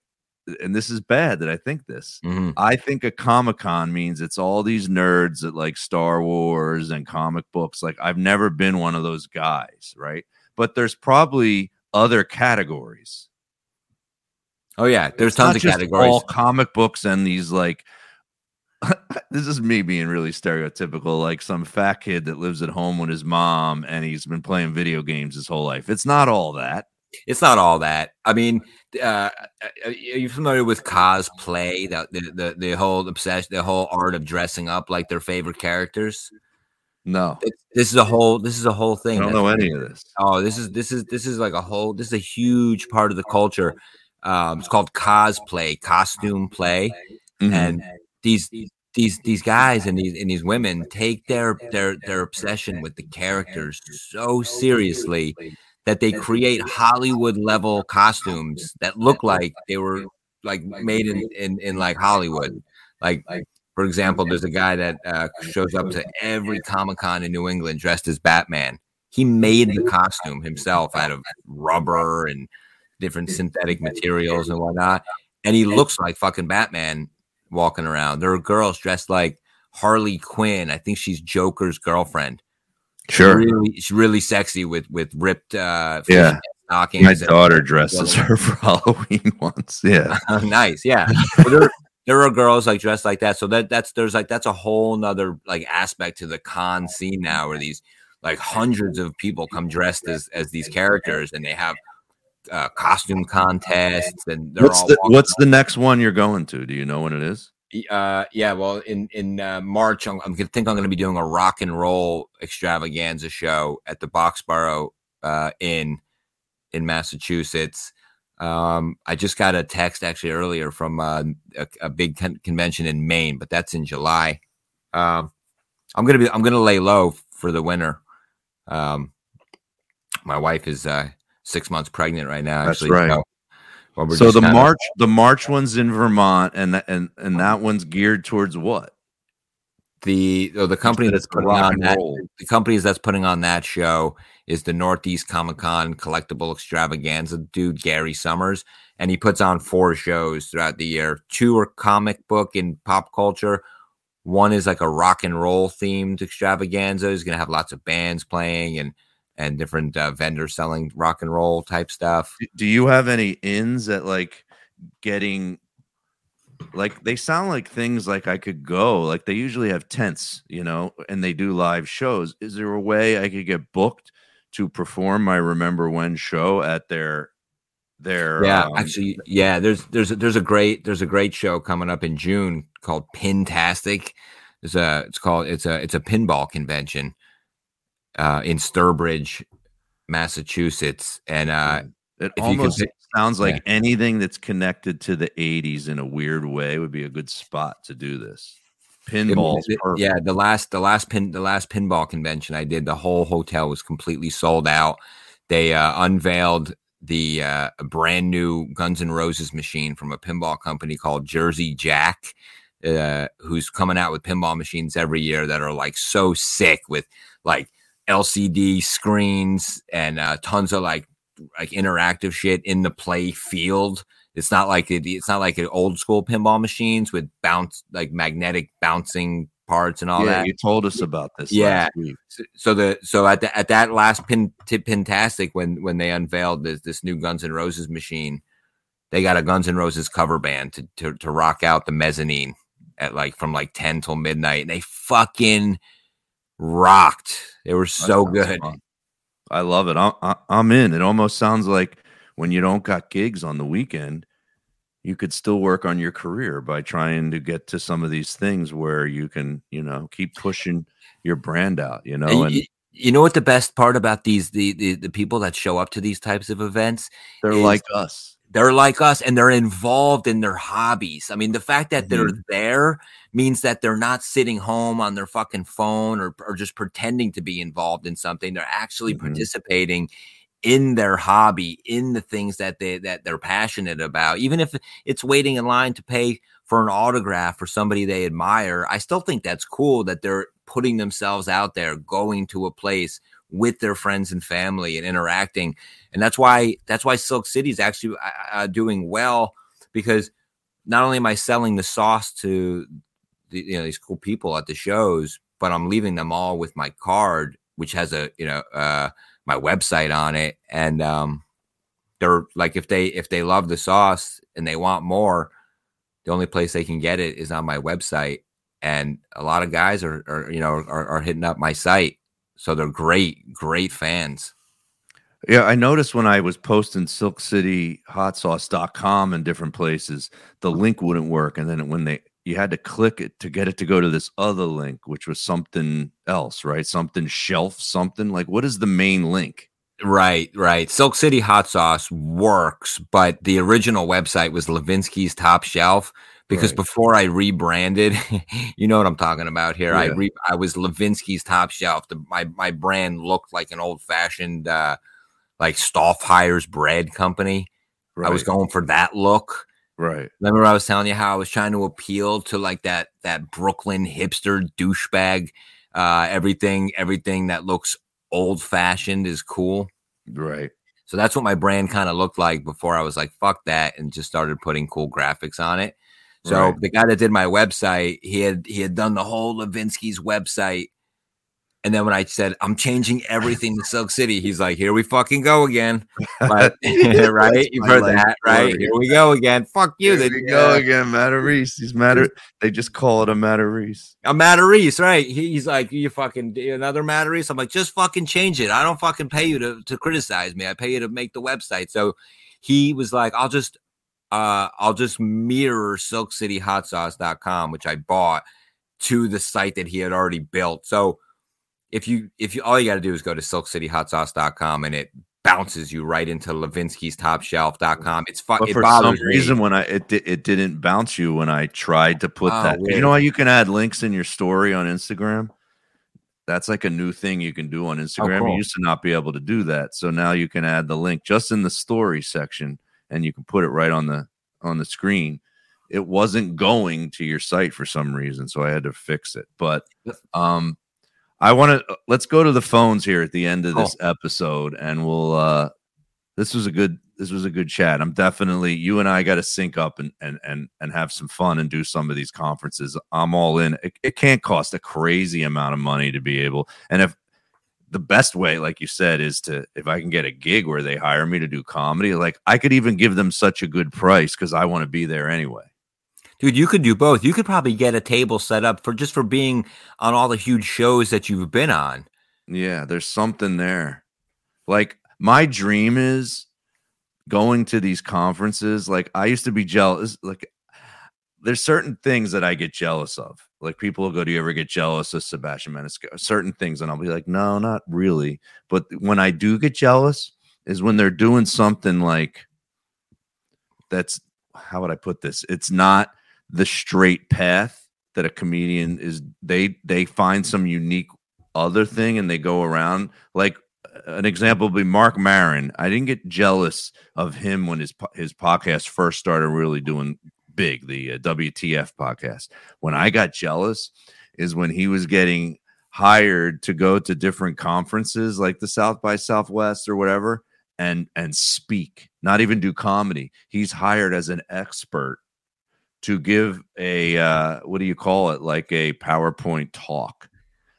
Speaker 1: and this is bad that I think this.
Speaker 2: Mhm.
Speaker 1: I think a comic con means it's all these nerds that like Star Wars and comic books. Like, I've never been one of those guys, right? But there's probably other categories.
Speaker 2: Oh yeah, there's
Speaker 1: It's
Speaker 2: tons of categories.
Speaker 1: All comic books and these like [laughs] this is me being really stereotypical, like some fat kid that lives at home with his mom and he's been playing video games his whole life. It's not all that.
Speaker 2: It's not all that. I mean, uh, are you familiar with cosplay? The, the the the whole obsession, the whole art of dressing up like their favorite characters.
Speaker 1: No,
Speaker 2: this is a whole. This is a whole thing.
Speaker 1: I don't
Speaker 2: that's-
Speaker 1: know any of this.
Speaker 2: Oh, this is this is this is like a whole. This is a huge part of the culture. Um, it's called cosplay, costume play,
Speaker 1: Mhm.
Speaker 2: and these these these guys and these and these women take their their their obsession with the characters so seriously that they create Hollywood level costumes that look like they were like made in in, in like Hollywood. Like for example, there's a guy that uh, shows up to every Comic Con in New England dressed as Batman. He made the costume himself out of rubber and different synthetic materials and whatnot, and he looks like fucking Batman walking around. There are girls dressed like Harley Quinn. I think she's Joker's girlfriend.
Speaker 1: Sure.
Speaker 2: really, she's really sexy with with ripped uh,
Speaker 1: Yeah.
Speaker 2: stockings.
Speaker 1: My
Speaker 2: and-
Speaker 1: daughter [laughs] dresses her for Halloween [laughs] once. Yeah. [laughs]
Speaker 2: nice, yeah. There, there are girls like dressed like that. So that that's there's like that's a whole nother like aspect to the con scene now, where these like hundreds of people come dressed as as these characters, and they have uh, costume contests, and they're
Speaker 1: What's
Speaker 2: all
Speaker 1: the What's the next one you're going to? Do you know when it is?
Speaker 2: Uh, yeah. Well, in in uh, March, I'm, I'm gonna think I'm going to be doing a rock and roll extravaganza show at the Boxborough uh, Inn in Massachusetts. Um, I just got a text actually earlier from uh, a, a, big con- convention in Maine, but that's in July. Um, I'm gonna be I'm gonna lay low for the winter. Um, my wife is uh, six months pregnant right now.
Speaker 1: That's
Speaker 2: actually,
Speaker 1: right.
Speaker 2: So,
Speaker 1: So the March, the March one's in Vermont, and that and and that one's geared towards what?
Speaker 2: the oh, the company that's putting on that the companies that's putting on that show is the Northeast Comic Con collectible extravaganza dude Gary Summers, and he puts on four shows throughout the year. Two are comic book and pop culture. One is like a rock and roll themed extravaganza. He's gonna have lots of bands playing and and different uh, vendors selling rock and roll type stuff.
Speaker 1: Do you have any ins at like getting? Like they sound like things like I could go. Like they usually have tents, you know, and they do live shows. Is there a way I could get booked to perform my Remember When show at their their?
Speaker 2: yeah
Speaker 1: um,
Speaker 2: actually yeah there's there's a, there's a great there's a great show coming up in june called pintastic it's a it's called it's a it's a pinball convention uh in sturbridge massachusetts and uh
Speaker 1: It
Speaker 2: if you could
Speaker 1: almost sounds like
Speaker 2: yeah.
Speaker 1: anything that's connected to the 80s in a weird way would be a good spot to do this. Pinball,
Speaker 2: yeah the last the last pin the last pinball convention i did the whole hotel was completely sold out they uh unveiled the uh brand new guns N' roses machine from a pinball company called jersey jack uh, who's coming out with pinball machines every year that are like so sick with like LCD screens and uh, tons of like like interactive shit in the play field. It's not like it, it's not like an old school pinball machines with bounce like magnetic bouncing parts and all
Speaker 1: yeah,
Speaker 2: that.
Speaker 1: you told us about this.
Speaker 2: Yeah.
Speaker 1: last week.
Speaker 2: So- so the so at the, at that last pin tip pintastic when when they unveiled this this new Guns N' Roses machine, they got a Guns N' Roses cover band to to, to rock out the mezzanine at like from like ten till midnight, and they fucking rocked. They were so good.
Speaker 1: fun. I love it. I'm, I- I'm in. It almost sounds like when you don't got gigs on the weekend, you could still work on your career by trying to get to some of these things where you can, you know, keep pushing your brand out, you know,
Speaker 2: And
Speaker 1: and
Speaker 2: you, you know what the best part about these the, the the people that show up to these types of events
Speaker 1: they're like us.
Speaker 2: they're like us and they're involved in their hobbies. I mean, the fact that they're
Speaker 1: Mm-hmm.
Speaker 2: there means that they're not sitting home on their fucking phone or, or just pretending to be involved in something. They're actually
Speaker 1: Mhm.
Speaker 2: participating in their hobby, in the things that they that they're passionate about. Even if it's waiting in line to pay for an autograph for somebody they admire, I still think that's cool that they're putting themselves out there, going to a place with their friends and family and interacting and that's why that's why Silk City is actually uh, uh, doing well because not only am I selling the sauce to you know these cool people at the shows, but I'm leaving them all with my card, which has a you know uh, my website on it, and um, they're like if they if they love the sauce and they want more, the only place they can get it is on my website, and a lot of guys are, are you know are, are hitting up my site, so they're great great fans.
Speaker 1: Yeah, I noticed when I was posting silkcityhotsauce.com in different places, the link wouldn't work. And then when they you had to click it to get it to go to this other link, which was something else, right? Something shelf, something like what is the main link?
Speaker 2: Right, right. Silk City Hot Sauce works, but the original website was Levinsky's Top Shelf because
Speaker 1: Right.
Speaker 2: before I rebranded, [laughs] you know what I'm talking about here. I re- I was Levinsky's Top Shelf. The, my my brand looked like an old fashioned uh, like Stoffhires bread company.
Speaker 1: Right.
Speaker 2: I was going for that look.
Speaker 1: Right.
Speaker 2: Remember, I was telling you how I was trying to appeal to like that that Brooklyn hipster douchebag. Uh, everything everything that looks old fashioned is cool.
Speaker 1: Right.
Speaker 2: So that's what my brand kind of looked like before I was like, fuck that, and just started putting cool graphics on it. So
Speaker 1: Right.
Speaker 2: the guy that did my website, he had he had done the whole Levinsky's website. And then when I said I'm changing everything to Silk City, he's like, "Here we fucking go again." But, [laughs] [laughs] right? You've heard that, right? Here we go again. Fuck you.
Speaker 1: Here
Speaker 2: They-
Speaker 1: we go again, Matarese. [laughs] He's Matter. They just call it a Matarese.
Speaker 2: I'm Matarese, right? He- He's like, you fucking another Matarese. I'm like, just fucking change it. I don't fucking pay you to, to criticize me. I pay you to make the website. So he was like, I'll just uh I'll just mirror silkcityhotsauce.com, which I bought to the site that he had already built. So if you if you all you got to do is go to silkcityhotsauce.com and it bounces you right into Levinsky's top shelf.com. It's fun.
Speaker 1: But
Speaker 2: it
Speaker 1: for some
Speaker 2: bothers
Speaker 1: reason, when I it it didn't bounce you when I tried to put
Speaker 2: Oh,
Speaker 1: that. You know how you can add links in your story on Instagram. That's like a new thing you can do on Instagram.
Speaker 2: cool.
Speaker 1: You used to not be able to do that, so now you can add the link just in the story section, and you can put it right on the on the screen. It wasn't going to your site for some reason, so I had to fix it. But um, I want to let's go to the phones here at the end of this episode, and we'll. uh This was a good. This was a good chat. I'm definitely you and I got to sync up and and and and have some fun and do some of these conferences. I'm all in. It, it can't cost a crazy amount of money to be able. And if the best way, like you said, is to if I can get a gig where they hire me to do comedy, like I could even give them such a good price because I want to be there anyway.
Speaker 2: Dude, you could do both. You could probably get a table set up for just for being on all the huge shows that you've been on.
Speaker 1: Yeah, there's something there. Like my dream is going to these conferences. Like I used to be jealous. Like there's certain things that I get jealous of. Like people will go, "Do you ever get jealous of Sebastian Maniscalco?" Certain things, and I'll be like, "No, not really." But when I do get jealous, is when they're doing something like that's how would I put this? It's not the straight path that a comedian is. They they find some unique other thing and they go around like an example would be Marc Maron. I didn't get jealous of him when his his podcast first started really doing big, the uh, WTF podcast. When I got jealous is when he was getting hired to go to different conferences like the South by Southwest or whatever and and speak, not even do comedy. He's hired as an expert to give a uh what do you call it? Like a PowerPoint talk.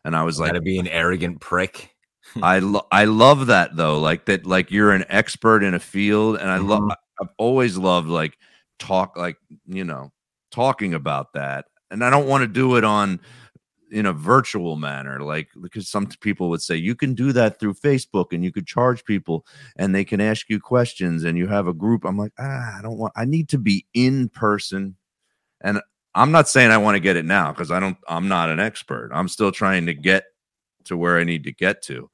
Speaker 1: And I was like
Speaker 2: to be an arrogant prick. [laughs]
Speaker 1: I lo- I love that though, like that, like you're an expert in a field, and I love.
Speaker 2: Mhm.
Speaker 1: I've always loved like talk, like you know, talking about that, and I don't want to do it on in a virtual manner, like because some people would say you can do that through Facebook, and you could charge people, and they can ask you questions, and you have a group. I'm like, ah, I don't want. I need to be in person, and I'm not saying I want to get it now because I don't. I'm not an expert. I'm still trying to get to where I need to get to.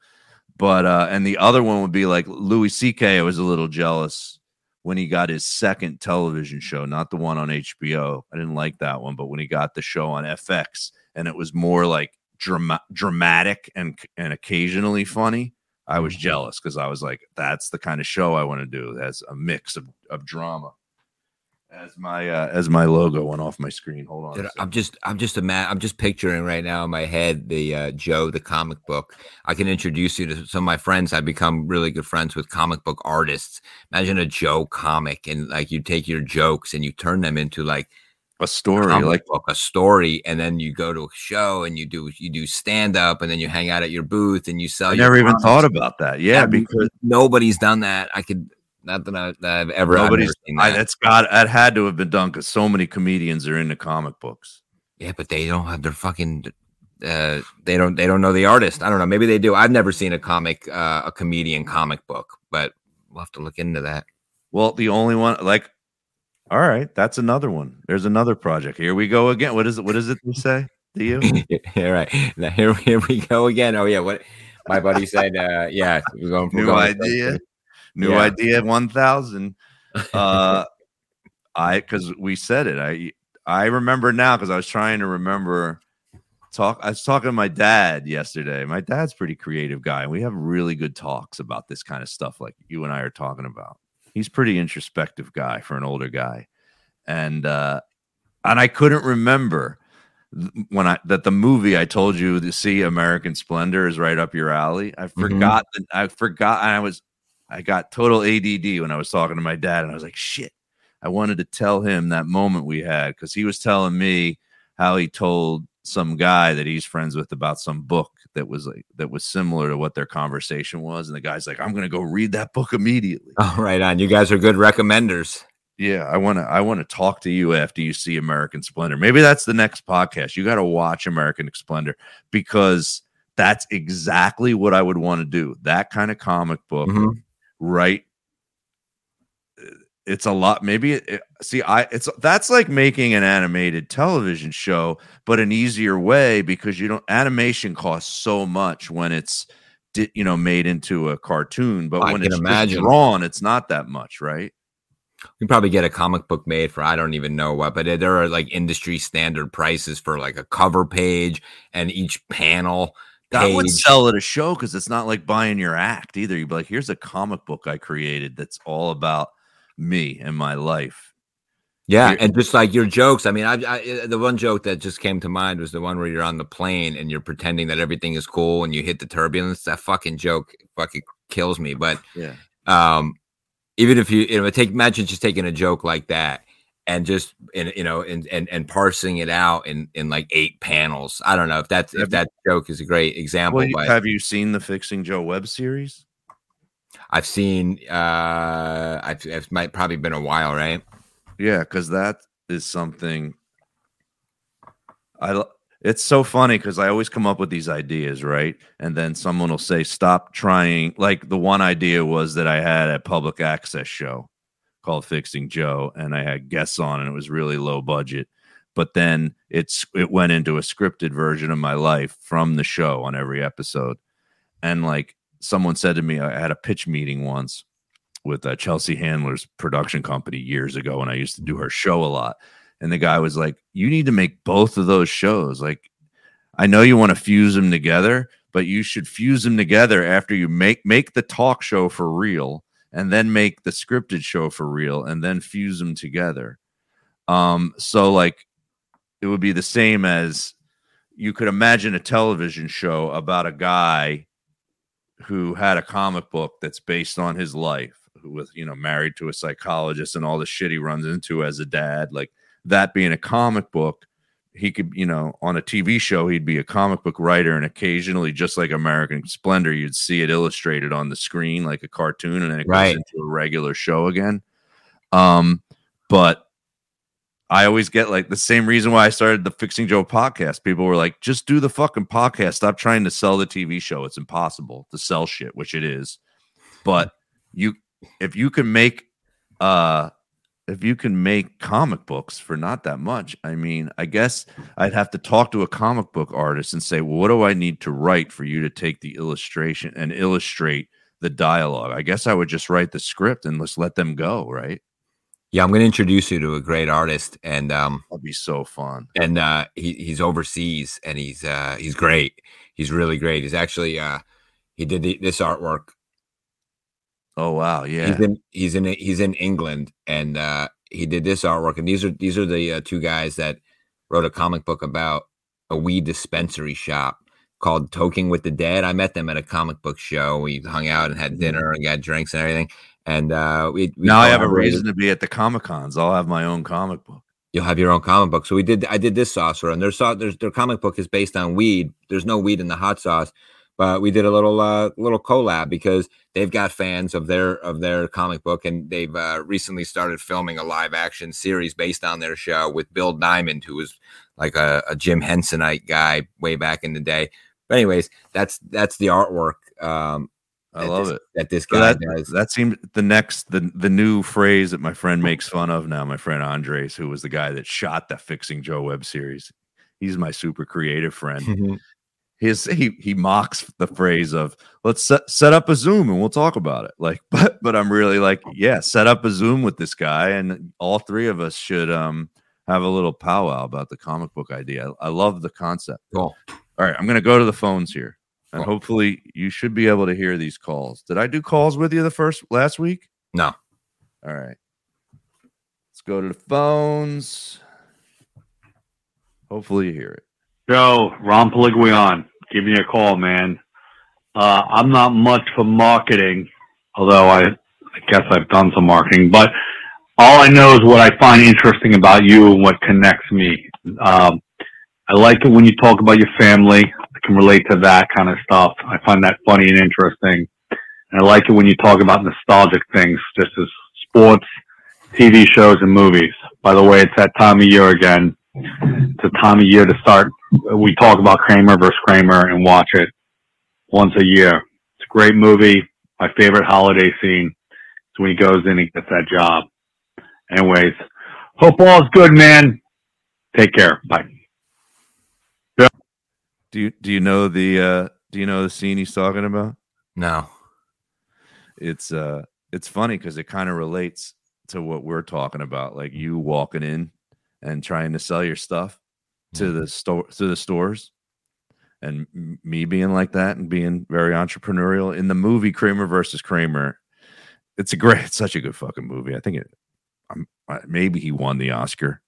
Speaker 1: But uh and the other one would be like Louis CK. I was a little jealous when he got his second television show, not the one on HBO. I didn't like that one, but when he got the show on FX and it was more like drama- dramatic and and occasionally funny, I was jealous because I was like, that's the kind of show I want to do. That's a mix of, of drama. As my uh, as my logo went off my screen. Hold on.
Speaker 2: Dude. I'm just, I'm just a man. I'm just picturing right now in my head the uh, Joe, the comic book. I can introduce you to some of my friends. I've become really good friends with comic book artists. Imagine a Joe comic, and like you take your jokes and you turn them into like
Speaker 1: a story
Speaker 2: comic
Speaker 1: like
Speaker 2: book, a story, and then you go to a show and you do you do stand up, and then you hang out at your booth and you sell.
Speaker 1: I
Speaker 2: your
Speaker 1: never even
Speaker 2: comics.
Speaker 1: thought about that. Yeah,
Speaker 2: And
Speaker 1: because
Speaker 2: nobody's done that. I could not that, I, that I've ever.
Speaker 1: Nobody's
Speaker 2: never seen
Speaker 1: I,
Speaker 2: that.
Speaker 1: that's got that had to have been done because so many comedians are into comic books.
Speaker 2: Yeah, but they don't have their fucking. Uh, they don't. They don't know the artist. I don't know. Maybe they do. I've never seen a comic, uh, a comedian comic book, but we'll have to look into that.
Speaker 1: Well, the only one like, all right, that's another one. There's another project. Here we go again. What is it? What is it they say to you? [laughs]
Speaker 2: All right, now here, here we go again. Oh yeah, what my buddy said. Uh, yeah, we're going. we're
Speaker 1: New
Speaker 2: going
Speaker 1: idea. New
Speaker 2: Yeah.
Speaker 1: idea. One thousand. [laughs] Uh, I because we said it. I I remember now because I was trying to remember. Talk. I was talking to my dad yesterday. My dad's a pretty creative guy. We have really good talks about this kind of stuff, like you and I are talking about. He's pretty introspective guy for an older guy, and uh, and I couldn't remember when I that the movie I told you to see American Splendor is right up your alley. I forgot that I forgot I was I got total ADD when I was talking to my dad, and I was like, shit. I wanted to tell him that moment we had because he was telling me how he told some guy that he's friends with about some book that was like that was similar to what their conversation was, and the guy's like, "I'm gonna go read that book immediately."
Speaker 2: Oh, right on. You guys are good recommenders.
Speaker 1: Yeah, I want to. I want to talk to you after you see American Splendor. Maybe that's the next podcast. You got to watch American Splendor because that's exactly what I would want to do. That kind of comic book,
Speaker 2: Mhm.
Speaker 1: Right? It's a lot. Maybe it, see. I it's that's like making an animated television show, but an easier way because you don't. Animation costs so much when it's you know made into a cartoon. But
Speaker 2: I
Speaker 1: when it's
Speaker 2: imagine.
Speaker 1: drawn, it's not that much, right?
Speaker 2: You can probably get a comic book made for I don't even know what, but uh, there are like industry standard prices for like a cover page and each panel.
Speaker 1: That would
Speaker 2: page.
Speaker 1: sell at a show because it's not like buying your act either. You'd be like, here's a comic book I created that's all about me and my life.
Speaker 2: Yeah,
Speaker 1: Here-
Speaker 2: and just like your jokes. I mean, I, I the one joke that just came to mind was the one where you're on the plane and you're pretending that everything is cool and you hit the turbulence. That fucking joke fucking kills me. But
Speaker 1: Yeah.
Speaker 2: um, even if you, you know, take imagine just taking a joke like that and just and you know and and and parsing it out in in like eight panels. I don't know if that's if that joke is a great example,
Speaker 1: Well, you- have you seen the Fixing Joe web series?
Speaker 2: I've seen uh, I've it might probably been a while, right?
Speaker 1: Yeah, because that is something I It's so funny because I always come up with these ideas, right? And then someone will say, "Stop trying." Like the one idea was that I had a public access show called Fixing Joe, and I had guests on, and it was really low budget. But then it's it went into a scripted version of my life from the show on every episode, and like someone said to me, I had a pitch meeting once with uh, Chelsea Handler's production company years ago, and I used to do her show a lot. And the guy was like, "You need to make both of those shows. Like, I know you want to fuse them together, but you should fuse them together after you make make the talk show for real, and then make the scripted show for real, and then fuse them together." Um, so like, it would be the same as you could imagine a television show about a guy who had a comic book that's based on his life who was you know married to a psychologist and all the shit he runs into as a dad like that being a comic book he could you know on a tv show he'd be a comic book writer and occasionally just like american splendor you'd see it illustrated on the screen like a cartoon and then it goes into a regular show again um but I always get like the same reason why I started the Fixing Joe podcast. People were like, just do the fucking podcast. Stop trying to sell the TV show. It's impossible to sell shit, which it is. But you if you can make uh if you can make comic books for not that much, I mean, I guess I'd have to talk to a comic book artist and say, well, what do I need to write for you to take the illustration and illustrate the dialogue? I guess I would just write the script and just let them go, right?
Speaker 2: Yeah, I'm going to introduce you to a great artist, and um,
Speaker 1: That'd be so fun.
Speaker 2: and uh, he he's overseas, and he's uh, he's great. He's really great. He's actually uh, he did the, this artwork.
Speaker 1: Oh wow, yeah.
Speaker 2: He's in he's in he's in England, and uh, he did this artwork. And these are these are the uh, two guys that wrote a comic book about a weed dispensary shop called Toking with the Dead. I met them at a comic book show. We hung out and had dinner and got drinks and everything. And uh, we, we
Speaker 1: now I have a reason to be at the Comic Cons. I'll have my own comic book.
Speaker 2: you'll have your own comic book. So we did. I did this sauce them. Their sauce, their, their comic book is based on weed. There's no weed in the hot sauce, but we did a little uh, little collab because they've got fans of their of their comic book, and they've uh, recently started filming a live action series based on their show with Bill Diamond, who was like a, a Jim Hensonite guy way back in the day. But anyways, that's that's the artwork. Um,
Speaker 1: I love
Speaker 2: this,
Speaker 1: it.
Speaker 2: that this guy
Speaker 1: that,
Speaker 2: does.
Speaker 1: that seems the next the the new phrase that my friend makes fun of now. My friend Andres, who was the guy that shot the Fixing Joe web series, he's my super creative friend. [laughs] His he he mocks the phrase of let's set, set up a Zoom and we'll talk about it. Like, [laughs] but but I'm really like, yeah, set up a Zoom with this guy, and all three of us should um have a little powwow about the comic book idea. I, I love the concept.
Speaker 2: Cool.
Speaker 1: All right, I'm going to go to the phones here, and
Speaker 2: Cool.
Speaker 1: hopefully you should be able to hear these calls. Did I do calls with you the first last week?
Speaker 2: No.
Speaker 1: All right. Let's go to the phones. Hopefully you hear it.
Speaker 3: Joe, Ron Poliguion, give me a call, man. Uh, I'm not much for marketing, although I, I guess I've done some marketing, but all I know is what I find interesting about you and what connects me. Um, I like it when you talk about your family. I can relate to that kind of stuff. I find that funny and interesting. And I like it when you talk about nostalgic things, just as sports, TV shows, and movies. By the way, it's that time of year again. It's a time of year to start we talk about Kramer versus Kramer and watch it once a year. It's a great movie. My favorite holiday scene is when he goes in and gets that job. Anyways, hope all is good, man. Take care. Bye. Yeah.
Speaker 1: Do you do you know the uh do you know the scene he's talking about?
Speaker 2: No.
Speaker 1: It's uh it's funny because it kind of relates to what we're talking about, like you walking in and trying to sell your stuff to the store to the stores. And me being like that and being very entrepreneurial in the movie Kramer versus Kramer it's a great [laughs] it's such a good fucking movie. I think it uh, maybe he won the Oscar.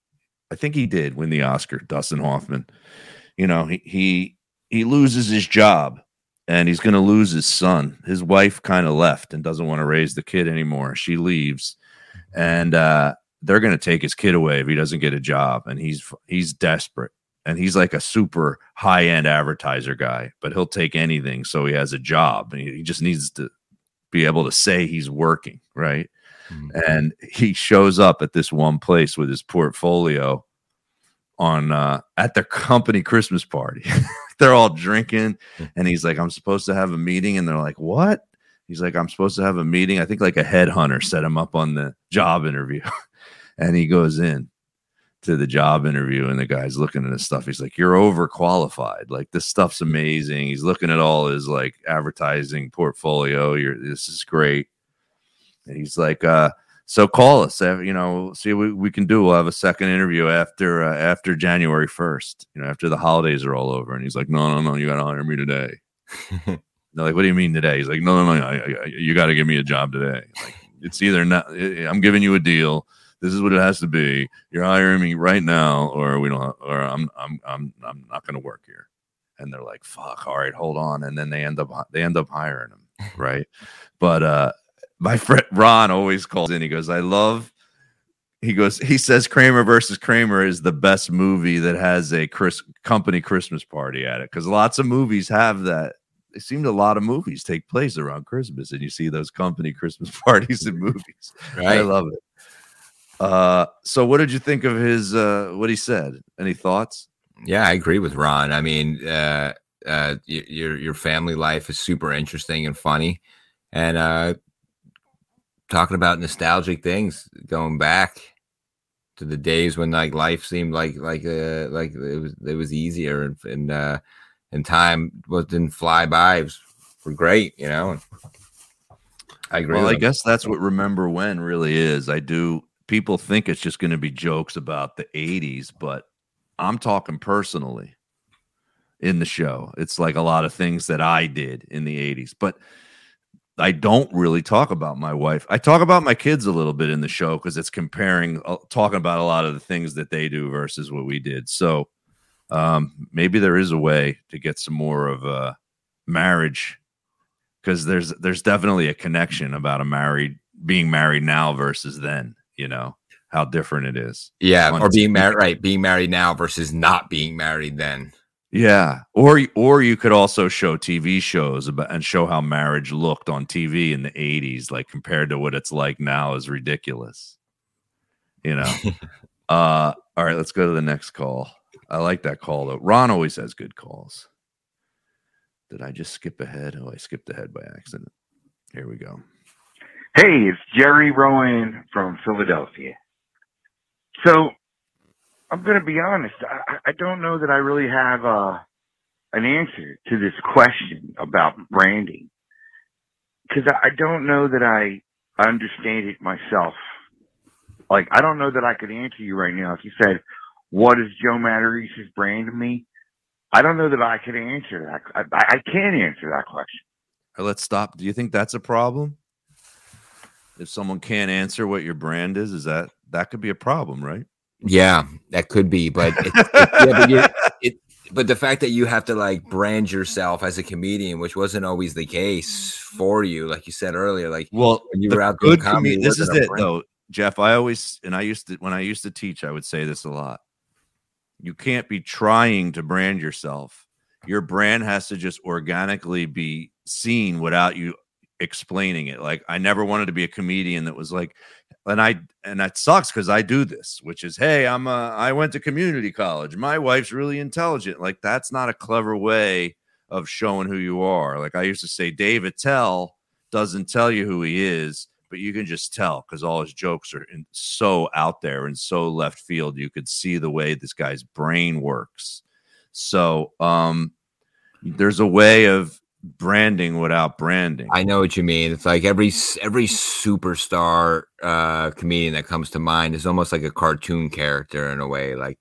Speaker 1: I think he did win the Oscar Dustin Hoffman. You know he he he loses his job and he's going to lose his son. His wife kind of left and doesn't want to raise the kid anymore. She leaves. And uh they're going to take his kid away if he doesn't get a job and he's he's desperate and he's like a super high end advertiser guy but he'll take anything so he has a job and he, just needs to be able to say he's working right?
Speaker 2: Mhm.
Speaker 1: and he shows up at this one place with his portfolio on uh at their company christmas party. [laughs] They're all drinking and he's like i'm supposed to have a meeting and they're like what? He's like i'm supposed to have a meeting i think like a headhunter set him up on the job interview [laughs] and he goes in to the job interview and the guy's looking at his stuff. He's like you're overqualified. Like this stuff's amazing. He's looking at all his like advertising portfolio. You're this is great. And he's like uh so call us uh, you know see what we can do. We'll have a second interview after uh, after january 1st you know after the holidays are all over. And he's like no no no you gotta hire me today. [laughs] They're like what do you mean today? He's like no no no I, I, you gotta give me a job today. Like it's either not i'm giving you a deal this is what it has to be you're hiring me right now or we don't or i'm i'm i'm, I'm not gonna work here and they're like fuck all right hold on and then they end up they end up hiring him [laughs] right but uh my friend Ron always calls in. He goes, I love. He goes. He says Kramer versus Kramer is the best movie that has a Chris company Christmas party at it because lots of movies have that. It seemed a lot of movies take place around Christmas, and you see those company Christmas [laughs] parties in movies. I love it. Uh, so what did you think of his uh what he said? Any thoughts?
Speaker 2: Yeah, I agree with Ron. I mean, uh, uh, your your family life is super interesting and funny, and uh, talking about nostalgic things, going back to the days when like life seemed like like uh, like it was it was easier and and uh, and time was didn't fly by. It was were great, you know. I agree.
Speaker 1: Well, I guess that's what remember when really is. I do. People think it's just going to be jokes about the '80s, but I'm talking personally in the show. It's like a lot of things that I did in the '80s, but I don't really talk about my wife. I talk about my kids a little bit in the show because it's comparing, uh, talking about a lot of the things that they do versus what we did. So um, maybe there is a way to get some more of a marriage because there's there's definitely a connection about a married being married now versus then. You know how different it is.
Speaker 2: yeah, or being married, right? Being married now versus not being married then.
Speaker 1: Yeah, or or you could also show TV shows about and show how marriage looked on TV in the '80s, like compared to what it's like now, is ridiculous. You know. [laughs] uh All right, let's go to the next call. I like that call though. Ron always has good calls. Did I just skip ahead? Oh, I skipped ahead by accident. Here we go.
Speaker 4: Hey, it's Jerry Rowan from Philadelphia. So, I'm going to be honest. I, I don't know that I really have uh, an answer to this question about branding because I, I don't know that I understand it myself. Like, I don't know that I could answer you right now. If you said, "What is Joe Matarese's brand to me?" I don't know that I could answer that. I, I I can't answer that question.
Speaker 1: Let's stop. Do you think that's a problem? If someone can't answer what your brand is, is that that could be a problem, right?
Speaker 2: Yeah, that could be, but it's, it's, yeah, but [laughs] it, but the fact that you have to like brand yourself as a comedian, which wasn't always the case for you, like you said earlier, like
Speaker 1: Well,
Speaker 2: when you were out doing comedy,
Speaker 1: comedian. This is it,
Speaker 2: brand.
Speaker 1: though, Jeff. I always and I used to when I used to teach, I would say this a lot. You can't be trying to brand yourself. Your brand has to just organically be seen without you explaining it. Like I never wanted to be a comedian that was like, and I and that sucks because I do this, which is, hey, I'm a I went to community college. My wife's really intelligent. Like that's not a clever way of showing who you are. Like I used to say, Dave Attell doesn't tell you who he is, but you can just tell because all his jokes are in, so out there and so left field. You could see the way this guy's brain works. So um, there's a way of branding without branding.
Speaker 2: I know what you mean. It's like every every superstar uh, comedian that comes to mind is almost like a cartoon character in a way, like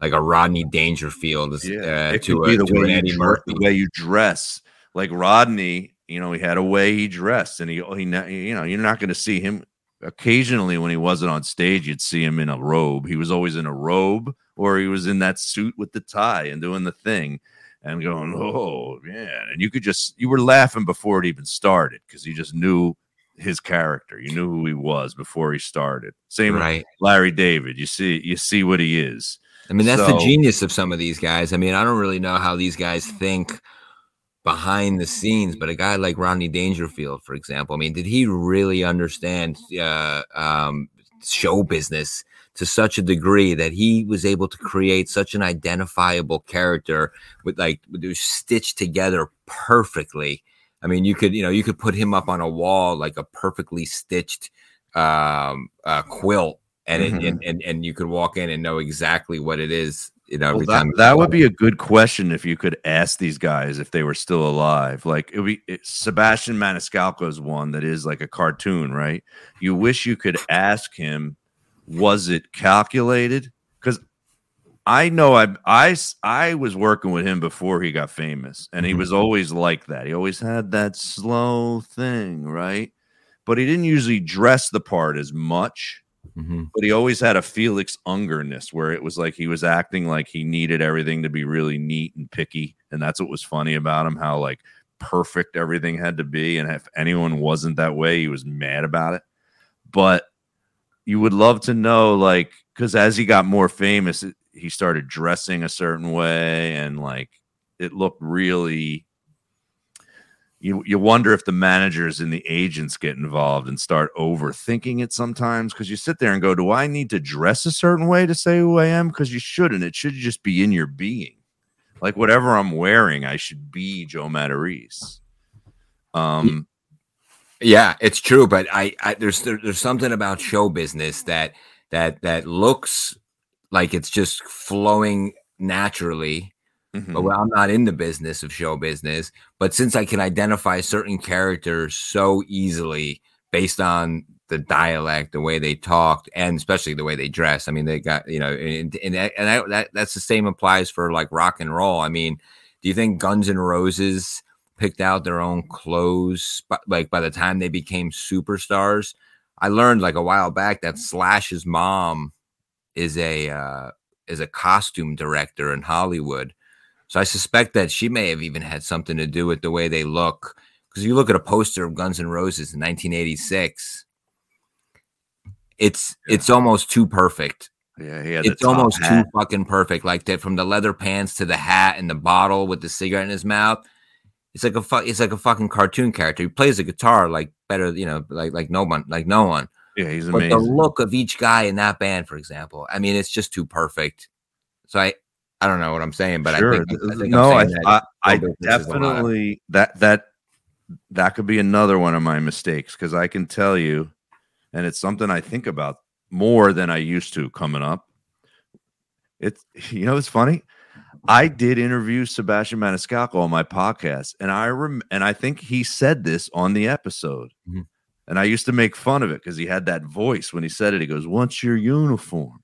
Speaker 2: like a Rodney Dangerfield is,
Speaker 1: yeah,
Speaker 2: uh, to, a,
Speaker 1: the
Speaker 2: to
Speaker 1: way
Speaker 2: Eddie Murphy.
Speaker 1: the way you dress. Like Rodney, you know, he had a way he dressed, and he he you know you're not going to see him. Occasionally, when he wasn't on stage, you'd see him in a robe. He was always in a robe, or he was in that suit with the tie and doing the thing, and going, "Oh man!" And you could just you were laughing before it even started because you just knew his character. You knew who he was before he started. Same with
Speaker 2: Right.
Speaker 1: Larry David. You see, you see what he is.
Speaker 2: I mean, that's the genius of some of these guys. I mean, I don't really know how these guys think behind the scenes, but a guy like Rodney Dangerfield, for example, I mean, did he really understand uh, um, show business to such a degree that he was able to create such an identifiable character with like with those stitched together perfectly? I mean, you could, you know, you could put him up on a wall like a perfectly stitched um, uh, quilt, and, it,
Speaker 1: Mhm.
Speaker 2: and and and you could walk in and know exactly what it is. You know,
Speaker 1: Well, that, that would be a good question if you could ask these guys if they were still alive. Like it would be it, Sebastian Maniscalco's one that is like a cartoon, right? You wish you could ask him, was it calculated? Because I know I I I was working with him before he got famous, and he
Speaker 2: Mhm.
Speaker 1: was always like that. He always had that slow thing, right? But he didn't usually dress the part as much
Speaker 2: Mhm.
Speaker 1: but he always had a Felix Ungerness where it was like he was acting like he needed everything to be really neat and picky. And that's what was funny about him, how like perfect everything had to be. And if anyone wasn't that way, he was mad about it. But you would love to know, like, because as he got more famous, it, he started dressing a certain way and like it looked really. You, you wonder if the managers and the agents get involved and start overthinking it sometimes because you sit there and go, Do I need to dress a certain way to say who I am? Because you shouldn't. It should just be in your being. Like whatever I'm wearing, I should be Joe Matarese. Um,
Speaker 2: Yeah, it's true, but I, I there's there, there's something about show business that that that looks like it's just flowing naturally.
Speaker 1: mhm.
Speaker 2: But well, I'm not in the business of show business, but since I can identify certain characters so easily based on the dialect, the way they talked, and especially the way they dress. I mean, they got you know, and and, and that, that that's the same applies for like rock and roll. I mean, do you think Guns N' Roses picked out their own clothes, but like by the time they became superstars? I learned like a while back that Slash's mom is a uh, is a costume director in Hollywood. So I suspect that she may have even had something to do with the way they look. Because you look at a poster of Guns N' Roses in 1986, it's
Speaker 1: Yeah.
Speaker 2: it's almost too perfect.
Speaker 1: yeah, he had
Speaker 2: It's almost
Speaker 1: hat.
Speaker 2: too fucking perfect. Like that from the leather pants to the hat and the bottle with the cigarette in his mouth. It's like a fu- it's like a fucking cartoon character. He plays the guitar like better, you know, like like no one, like no one.
Speaker 1: Yeah, he's
Speaker 2: But
Speaker 1: amazing.
Speaker 2: the look of each guy in that band, for example, I mean, it's just too perfect. So I, I don't know what I'm saying, but
Speaker 1: sure.
Speaker 2: I think, I think
Speaker 1: no, I, I, I
Speaker 2: show business is a lot.
Speaker 1: definitely that that that could be another one of my mistakes because I can tell you, and it's something I think about more than I used to coming up. It's [laughs] you know it's funny. I did interview Sebastian Maniscalco on my podcast, and I rem- and I think he said this on the episode.
Speaker 2: Mhm.
Speaker 1: And I used to make fun of it because he had that voice when he said it. He goes, "What's your uniform?"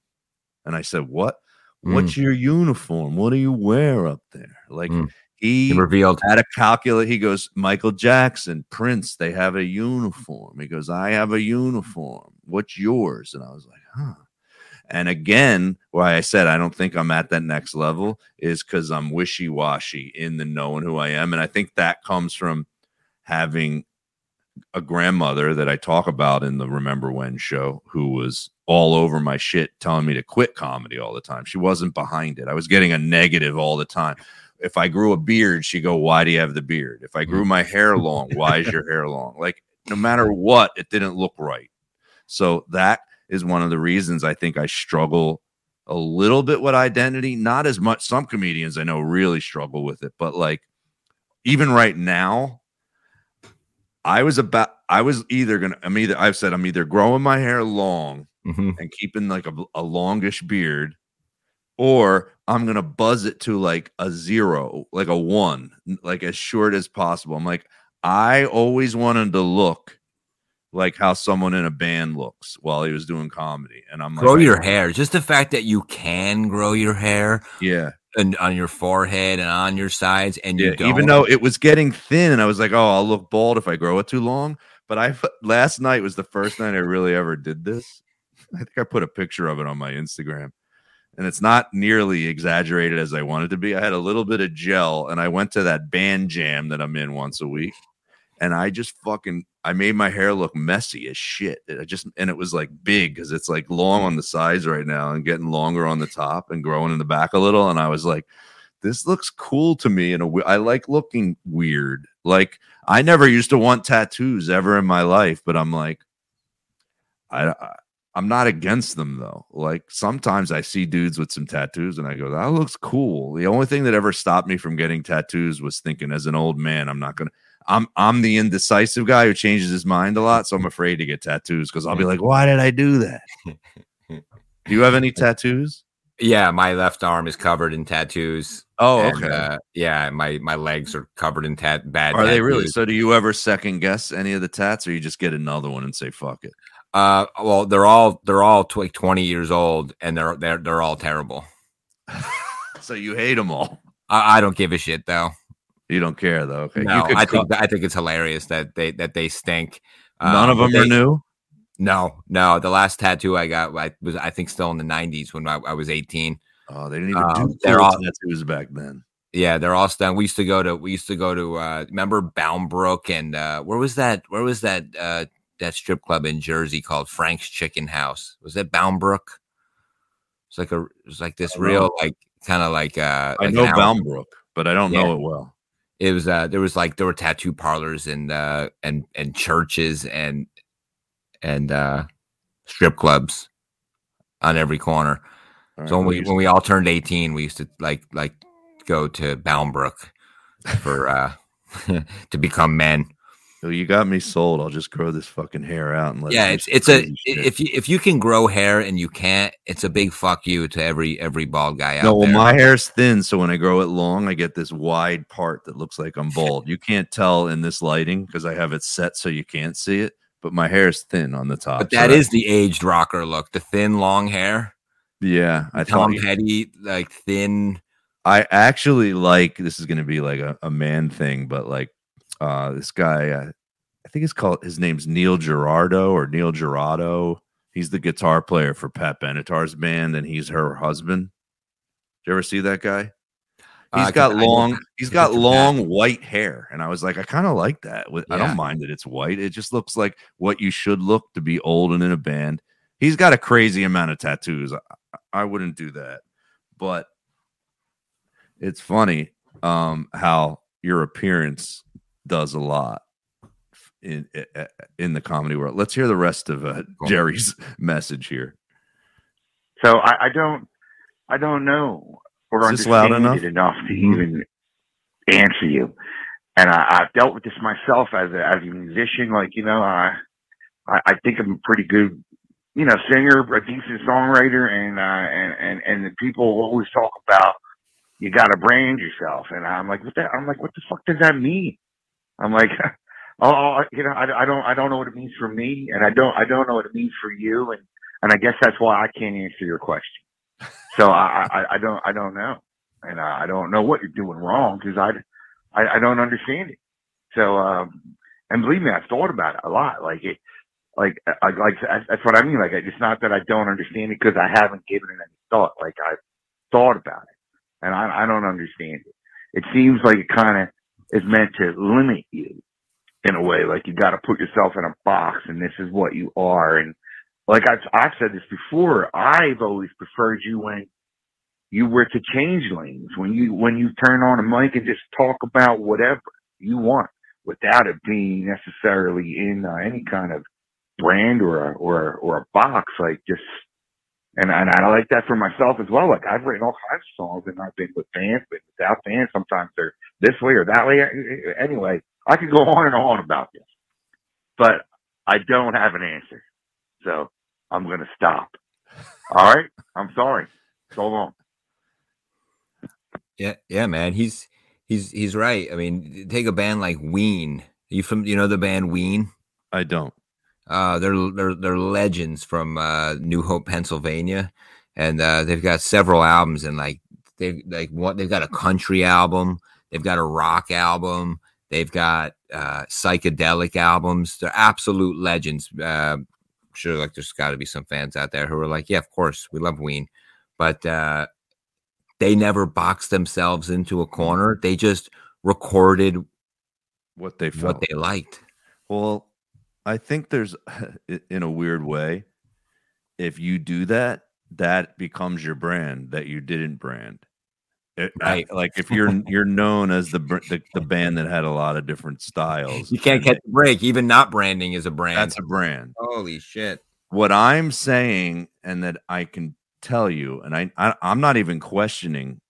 Speaker 1: And I said, "What? What's your uniform? What do you wear up there?" Like
Speaker 2: Mm.
Speaker 1: he
Speaker 2: He revealed.
Speaker 1: had a calculate. He goes, Michael Jackson, Prince, they have a uniform. He goes, I have a uniform. What's yours? And I was like, huh. And again, why I said I don't think I'm at that next level is because I'm wishy washy in the knowing who I am. And I think that comes from having a grandmother that I talk about in the Remember When show who was all over my shit, telling me to quit comedy all the time. She wasn't behind it. I was getting a negative all the time if I grew a beard, she'd go, Why do you have the beard? If I grew mm-hmm. my hair long, why is your hair long? Like, no matter what, it didn't look right. So, that is one of the reasons I think I struggle a little bit with identity. Not as much. Some comedians I know really struggle with it, but like, even right now, I was about, I was either gonna, I'm either, I've said, I'm either growing my hair long
Speaker 2: Mhm.
Speaker 1: and keeping like a, a longish beard, or I'm gonna buzz it to like a zero, like a one, like as short as possible. I'm like, I always wanted to look like how someone in a band looks while he was doing comedy. And I'm like, grow
Speaker 2: your hair. Just the fact that you can grow your hair
Speaker 1: Yeah.
Speaker 2: and on your forehead and on your sides, and you
Speaker 1: Yeah.
Speaker 2: don't.
Speaker 1: Even though it was getting thin and I was like, oh, I'll look bald if I grow it too long. But I [laughs] last night was the first night I really ever did this. I think I put a picture of it on my Instagram. And it's not nearly exaggerated as I wanted to be. I had a little bit of gel and I went to that band jam that I'm in once a week. And I just fucking I made my hair look messy as shit. I just and it was like big because it's like long on the sides right now and getting longer on the top and growing in the back a little. And I was like, this looks cool to me. And I like looking weird. Like I never used to want tattoos ever in my life, but I'm like, I, I I'm not against them though. Like sometimes I see dudes with some tattoos and I go, that looks cool. The only thing that ever stopped me from getting tattoos was thinking as an old man, I'm not gonna I'm I'm the indecisive guy who changes his mind a lot, so I'm afraid to get tattoos because I'll be like, why did I do that? [laughs] do you have any tattoos?
Speaker 2: yeah, my left arm is covered in tattoos.
Speaker 1: Oh,
Speaker 2: and,
Speaker 1: okay.
Speaker 2: uh, yeah, my my legs are covered in tat bad.
Speaker 1: Are they really? So do you ever second guess any of the tats or you just get another one and say fuck it?
Speaker 2: Uh, well, they're all they're all like twenty years old, and they're they're they're all terrible. [laughs]
Speaker 1: so you hate them all.
Speaker 2: I, I don't give a shit though.
Speaker 1: You don't care though. Okay.
Speaker 2: No, I think I think it's hilarious that they that they stink.
Speaker 1: none
Speaker 2: Uh,
Speaker 1: of them are new.
Speaker 2: No, no. The last tattoo I got I was I think still in the '90s when I, I was 18.
Speaker 1: Oh, they didn't even
Speaker 2: Um,
Speaker 1: do
Speaker 2: they're all-
Speaker 1: tattoos back then.
Speaker 2: Yeah, they're all done. We used to go to we used to go to uh remember Bound Brook and uh where was that where was that uh that strip club in Jersey called Frank's Chicken House? Was that Bound Brook? It's like a it's like this real
Speaker 1: know.
Speaker 2: like kind of like uh
Speaker 1: I
Speaker 2: like
Speaker 1: know
Speaker 2: Bound
Speaker 1: Brook, but I don't
Speaker 2: Yeah.
Speaker 1: know it well.
Speaker 2: It was uh there was like there were tattoo parlors and uh and and churches and and uh strip clubs on every corner.
Speaker 1: All
Speaker 2: So when
Speaker 1: right,
Speaker 2: we when we all turned 18, we used to like like go to Bound Brook for uh [laughs] to become men.
Speaker 1: You- you got me sold. I'll just grow this fucking hair out and let. it
Speaker 2: Yeah, it's it's a
Speaker 1: shit.
Speaker 2: if you if you can grow hair and you can't, it's a big fuck you to every every bald guy out there.
Speaker 1: no, well,
Speaker 2: there.
Speaker 1: my hair's thin, so when I grow it long, I get this wide part that looks like I'm bald. you can't tell in this lighting because I have it set so you can't see it, but my hair is thin on the top.
Speaker 2: but
Speaker 1: so
Speaker 2: that is the aged rocker look, the thin long hair,
Speaker 1: yeah. I
Speaker 2: Tom
Speaker 1: thought
Speaker 2: Petty, like thin.
Speaker 1: I actually like this is going to be like a, a man thing, but like uh this guy, uh, I think it's called his name's Neil Giraldo or Neil Giraldo. He's the guitar player for Pat Benatar's band, and he's her husband. Did you ever see that guy?
Speaker 2: Uh,
Speaker 1: He's
Speaker 2: I
Speaker 1: got
Speaker 2: can- I
Speaker 1: long. He's got
Speaker 2: picture Pat.
Speaker 1: long white hair, and I was like, I kind of like that. With- I
Speaker 2: Yeah.
Speaker 1: don't mind that it's white. It just looks like what you should look to be old and in a band. He's got a crazy amount of tattoos. I, I wouldn't do that, but it's funny um, how your appearance does a lot in in the comedy world. Let's hear the rest of uh, Jerry's [laughs] message here.
Speaker 4: So I, I don't, I don't know or
Speaker 1: Is this loud
Speaker 4: understand
Speaker 1: enough?
Speaker 4: it enough to even answer you. And I, I've dealt with this myself as a as a musician. Like you know, I I, I think I'm a pretty good, you know, singer, a decent songwriter, and uh, and and and the people always talk about you got to brand yourself, and I'm like, what that? I'm like, what the fuck does that mean? I'm like, [laughs] oh, oh, you know, I, I don't I don't know what it means for me, and I don't I don't know what it means for you, and and I guess that's why I can't answer your question. [laughs] So I I, I don't I don't know, and I, I don't know what you're doing wrong because I, I I don't understand it. So um, and believe me, I've thought about it a lot. Like it, like I like that's what I mean. Like it's not that I don't understand it because I haven't given it any thought. Like I've thought about it, and I I don't understand it. It seems like it kind of is meant to limit you in a way. Like you got to put yourself in a box, and this is what you are, and like I've I've said this before, I've always preferred you when you were to change lanes, when you when you turn on a mic and just talk about whatever you want without it being necessarily in uh, any kind of brand or a, or or a box. Like just and and I like that for myself as well. Like I've written all kinds of songs and I've been with bands, but without bands. Sometimes they're this way or that way. Anyway, I could go on and on about this, but I don't have an answer. So I'm going to stop. All right. I'm sorry. So long.
Speaker 2: Yeah, yeah, man. He's he's he's right. I mean, take a band like Ween. You from you know the band Ween?
Speaker 1: I don't.
Speaker 2: Uh, they're they're they're legends from uh, New Hope, Pennsylvania, and uh, they've got several albums and like they've like what they've got a country album, they've got a rock album, they've got uh, psychedelic albums. They're absolute legends. Uh, sure, like there's got to be some fans out there who are like, yeah, of course, we love Ween, but uh, they never boxed themselves into a corner. They just recorded
Speaker 1: what they felt.
Speaker 2: what they liked.
Speaker 1: Well, I think there's, [laughs] in a weird way, if you do that, that becomes your brand that you didn't brand. It,
Speaker 2: Right.
Speaker 1: I, like if you're [laughs] you're known as the, the the band that had a lot of different styles,
Speaker 2: You can't catch a break. Even not branding is a brand.
Speaker 1: That's a brand.
Speaker 2: holy shit.
Speaker 1: What I'm saying, and that I can tell you, and I, I I'm not even questioning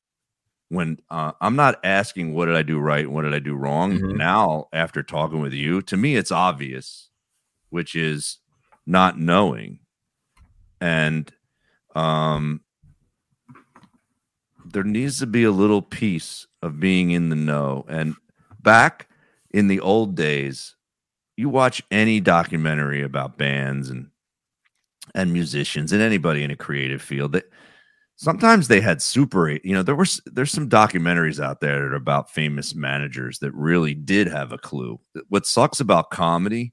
Speaker 1: when uh, I'm not asking what did I do right and what did I do wrong.
Speaker 2: Mhm.
Speaker 1: Now, after talking with you, to me it's obvious, which is not knowing, and um, there needs to be a little piece of being in the know. And back in the old days, you watch any documentary about bands and and musicians and anybody in a creative field that sometimes they had super you know there was there's some documentaries out there that are about famous managers that really did have a clue what sucks about comedy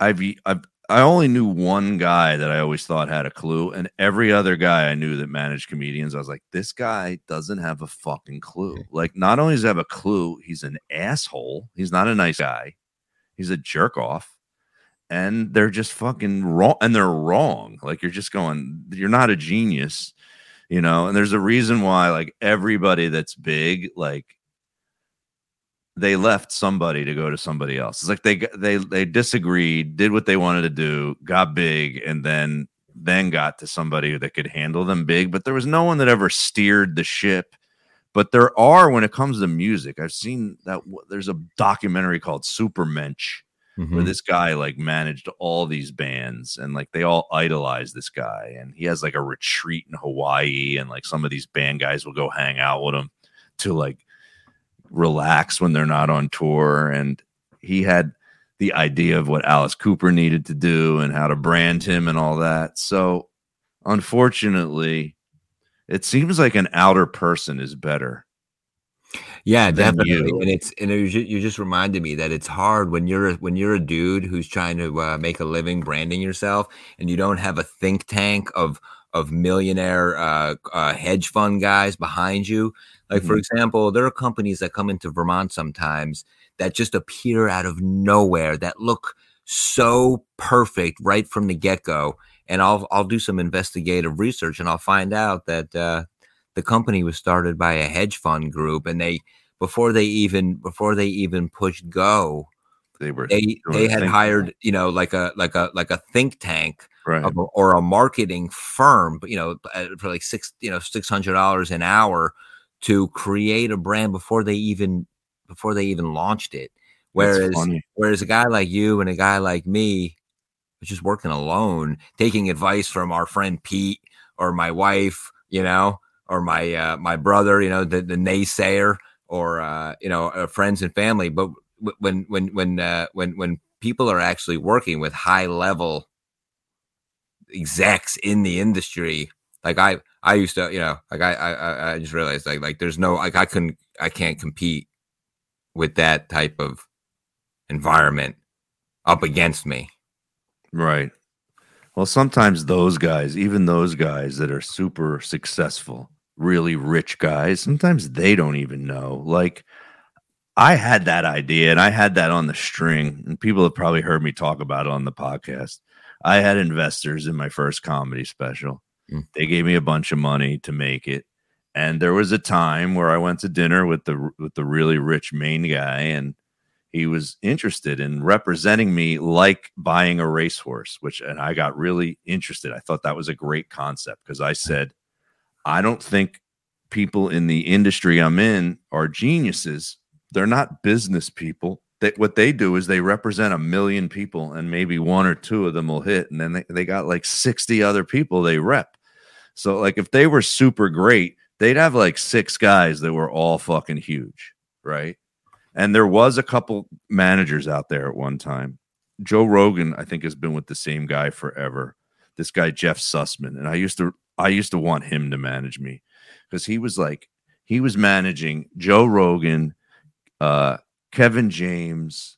Speaker 1: i've i've i only knew one guy that i always thought had a clue and every other guy i knew that managed comedians i was like this guy doesn't have a fucking clue. Like not only does he have a clue he's an asshole. He's not a nice guy. He's a jerk off. And they're just fucking wrong and they're wrong. Like you're just going you're not a genius you know? And there's a reason why like everybody that's big like they left somebody to go to somebody else. It's like they they they disagreed did what they wanted to do got big and then then got to somebody that could handle them big. But there was no one that ever steered the ship. But there are when it comes to music. I've seen that there's a documentary called supermensch
Speaker 2: Mm-hmm.
Speaker 1: where this guy like managed all these bands and like they all idolize this guy and he has like a retreat in Hawaii and like some of these band guys will go hang out with him to like relax when they're not on tour and he had the idea of what Alice Cooper needed to do and how to brand him and all that so unfortunately it seems like an outer person is better
Speaker 2: Yeah, definitely.
Speaker 1: you.
Speaker 2: And it's and it was you just reminded me that it's hard when you're a, when you're a dude who's trying to uh, make a living branding yourself, and you don't have a think tank of of millionaire uh, uh, hedge fund guys behind you. Like for example, there are companies that come into Vermont sometimes that just appear out of nowhere that look so perfect right from the get go. And I'll I'll do some investigative research and I'll find out that uh, the company was started by a hedge fund group and they before they even before they even pushed go
Speaker 1: they were
Speaker 2: they they had hired you know like a like a like a think tank
Speaker 1: right.
Speaker 2: a, or a marketing firm you know uh, for like six you know six hundred dollars an hour to create a brand before they even before they even launched it. Whereas whereas a guy like you and a guy like me just working alone taking advice from our friend pete or my wife you know or my uh, my brother you know the, the naysayer or uh, you know uh, friends and family. But when when when uh, when when people are actually working with high level execs in the industry like i i used to you know like i i, I- just realized like like there's no like i couldn't i can't compete with that type of environment up against me
Speaker 1: Right. Well, sometimes those guys, even those guys that are super successful, really rich guys, sometimes they don't even know. Like, I had that idea and I had that on the string, and people have probably heard me talk about it on the podcast. I had investors in my first comedy special.
Speaker 2: Mm.
Speaker 1: They gave me a bunch of money to make it. And there was a time where I went to dinner with the with the really rich main guy, and he was interested in representing me like buying a racehorse, which and I got really interested. I thought that was a great concept because I said, I don't think people in the industry I'm in are geniuses. They're not business people. That what they do is they represent a million people and maybe one or two of them will hit. And then they, they got like 60 other people they rep. So like if they were super great, they'd have like six guys that were all fucking huge, right? And there was a couple managers out there at one time. Joe Rogan, I think, has been with the same guy forever. This guy Jeff Sussman, and I used to I used to want him to manage me because he was like he was managing Joe Rogan, uh, Kevin James.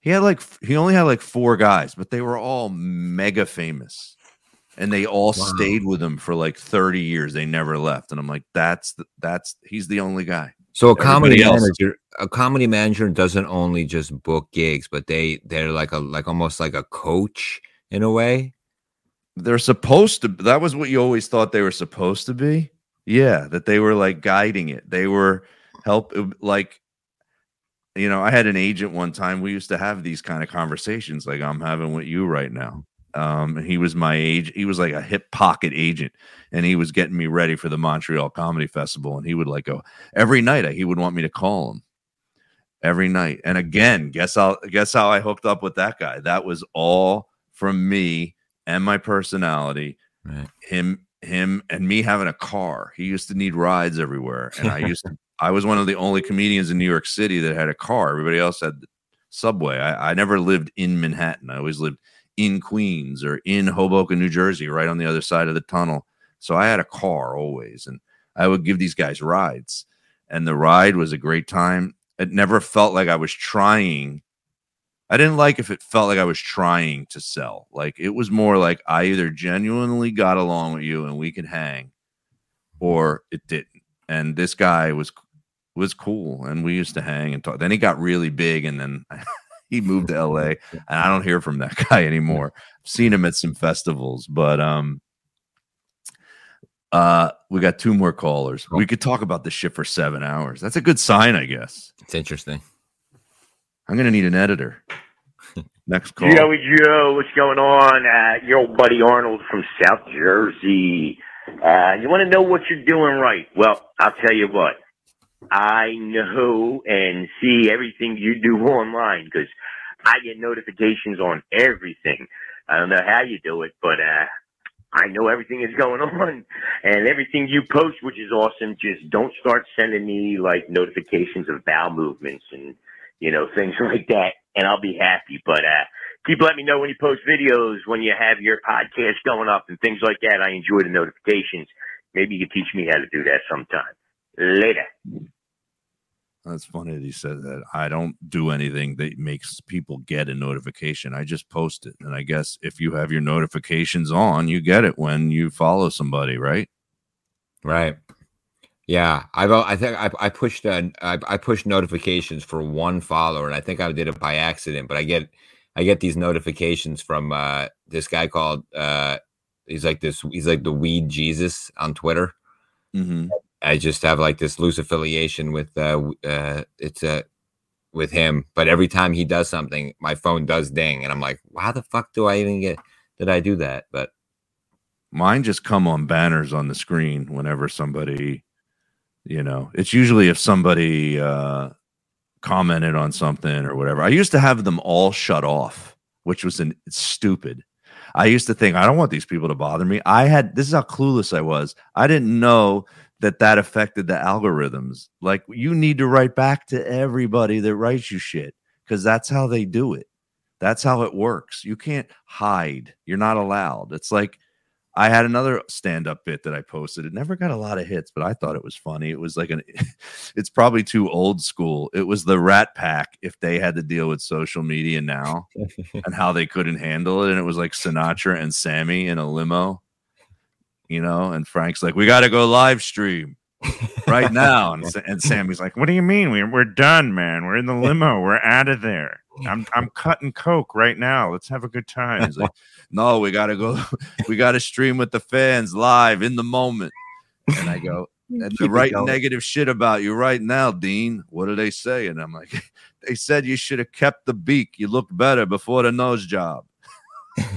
Speaker 1: He had like he only had like four guys, but they were all mega famous and they all wow. stayed with him for like 30 years. They never left. And I'm like, that's the, that's he's the only guy.
Speaker 2: So a comedy manager, a comedy manager doesn't only just book gigs, but they they're like a like almost like a coach in a way.
Speaker 1: They're supposed to. That was what you always thought they were supposed to be. Yeah, that they were like guiding it. They were help like you know, I had an agent one time. We used to have these kind of conversations like I'm having with you right now. Um, he was my age. He was like a hip pocket agent, and he was getting me ready for the Montreal Comedy Festival. And he would like go every night. He would want me to call him every night. And again, guess how guess how I hooked up with that guy. That was all from me and my personality. Right. Him, him, and me having a car. He used to need rides everywhere, and I used to. [laughs] I was one of the only comedians in New York City that had a car. Everybody else had subway. I, I never lived in Manhattan. I always lived in Queens or in Hoboken, New Jersey, right on the other side of the tunnel. So I had a car always, and I would give these guys rides. And the ride was a great time. It never felt like I was trying. I didn't like if it felt like I was trying to sell. Like it was more like I either genuinely got along with you and we could hang, or it didn't. And this guy was was cool, and we used to hang and talk. Then he got really big, and then [laughs] he moved to [laughs] LA, and I don't hear from that [laughs] guy anymore. I've seen him at some festivals, but um, uh, we got two more callers. We could talk about this shit for seven hours. That's a good sign, I guess.
Speaker 2: It's interesting.
Speaker 1: I'm gonna need an editor. Next call.
Speaker 5: Joey Joe, what's going on? Uh, your old buddy Arnold from South Jersey. Uh, you want to know what you're doing right? Well, I'll tell you what. I know and see everything you do online because I get notifications on everything. I don't know how you do it, but uh, I know everything is going [laughs] on and everything you post, which is awesome. Just don't start sending me like notifications of bowel movements and you know things [laughs] like that, and I'll be happy. But uh, keep letting me know when you post videos, when you have your podcast going up and things like that. I enjoy the notifications. Maybe you can teach me how to do that sometime. Later.
Speaker 1: That's funny that he said that. I don't do anything that makes people get a notification. I just post it. And I guess if you have your notifications on, you get it when you follow somebody, right?
Speaker 2: Right. Yeah, I've I think I, I pushed uh, I, I pushed notifications for one follower, and I think I did it by accident. But I get I get these notifications from uh, this guy called uh, he's like this he's like the weed Jesus on Twitter. Mm-hmm. I just have like this loose affiliation with uh, uh it's uh with him. But every time he does something, my phone does ding, and I'm like, "Why the fuck do I even get? Did I do that? But
Speaker 1: mine just come on banners on the screen whenever somebody, you know, it's usually if somebody uh commented on something or whatever. I used to have them all shut off, which was an stupid. I used to think I don't want these people to bother me. I had this is how clueless I was. I didn't know that that affected the algorithms. Like you need to write back to everybody that writes you shit because that's how they do it. That's how it works. You can't hide. You're not allowed. It's like I had another stand-up bit that I posted. It never got a lot of hits, but I thought it was funny. It was like an [laughs] it's probably too old school. It was the Rat Pack if they had to deal with social media now [laughs] and how they couldn't handle it. And it was like Sinatra and Sammy in a limo you know, and Frank's like, we got to go live stream right now. And, [laughs] and Sammy's like, what do you mean? We're, we're done, man. We're in the limo. We're out of there. I'm, I'm cutting Coke right now. Let's have a good time. He's like, [laughs] no, we got to go. We got to stream with the fans live in the moment. And I go, [laughs] and the right negative shit about you right now, Dean. What do they say? And I'm like, they said you should have kept the beak. You looked better before the nose job.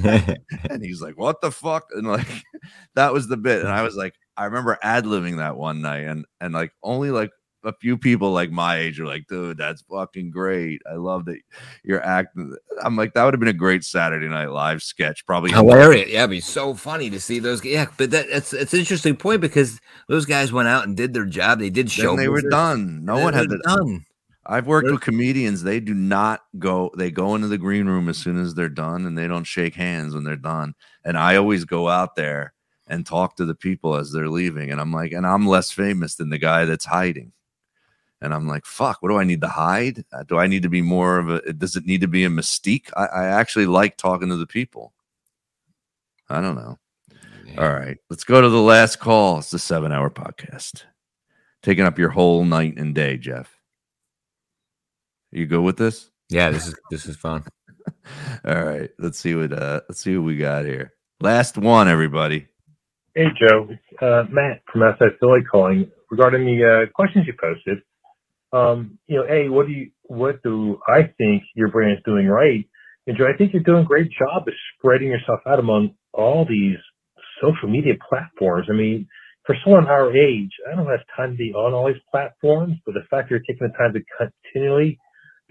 Speaker 1: [laughs] and he's like, "What the fuck?" And like, [laughs] that was the bit. And I was like, I remember ad libbing that one night, and and like only like a few people like my age are like, dude, that's fucking great. I love that you're acting. I'm like, that would have been a great Saturday Night Live sketch. Probably
Speaker 2: hilarious. Yeah, it'd be so funny to see those. Yeah, but that, that's it's an interesting point because those guys went out and did their job. They did show.
Speaker 1: They were done. No one had the,
Speaker 2: done.
Speaker 1: I've worked with comedians. They do not go. They go into the green room as soon as they're done, and they don't shake hands when they're done. And I always go out there and talk to the people as they're leaving. And I'm like, and I'm less famous than the guy that's hiding. And I'm like, fuck, what do I need to hide? Uh, do I need to be more of a, does it need to be a mystique? I, I actually like talking to the people. I don't know. Yeah. All right, let's go to the last call. It's the seven hour podcast. Taking up your whole night and day, Jeff. Are you good with this?
Speaker 2: Yeah, this is this is fun. [laughs]
Speaker 1: All right, let's see what uh let's see what we got here. Last one, everybody.
Speaker 6: Hey Joe, it's uh, Matt from outside Philly calling regarding the uh, questions you posted um, you know, a what do you what do I think your brand is doing right? And Joe, I think you're doing a great job of spreading yourself out among all these social media platforms. I mean, for someone our age, I don't have time to be on all these platforms, but the fact you're taking the time to continually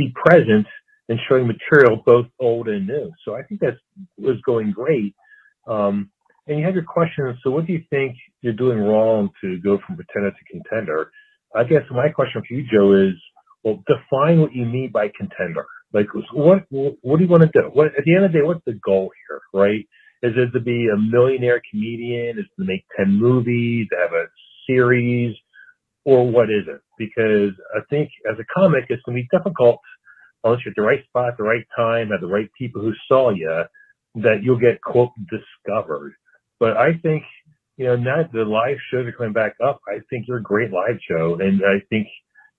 Speaker 6: be present and showing material both old and new. So I think that was going great. Um, and you had your questions. So what do you think you're doing wrong to go from pretender to contender? I guess my question for you, Joe, is well, define what you mean by contender. Like, what what do you want to do? What at the end of the day, what's the goal here, right? Is it to be a millionaire comedian? Is it to make ten movies, have a series, or what is it? Because I think as a comic, it's going to be difficult unless you're at the right spot, the right time, at the right people who saw you, that you'll get quote discovered. But I think you know, now the live shows are coming back up. I think you're a great live show, and I think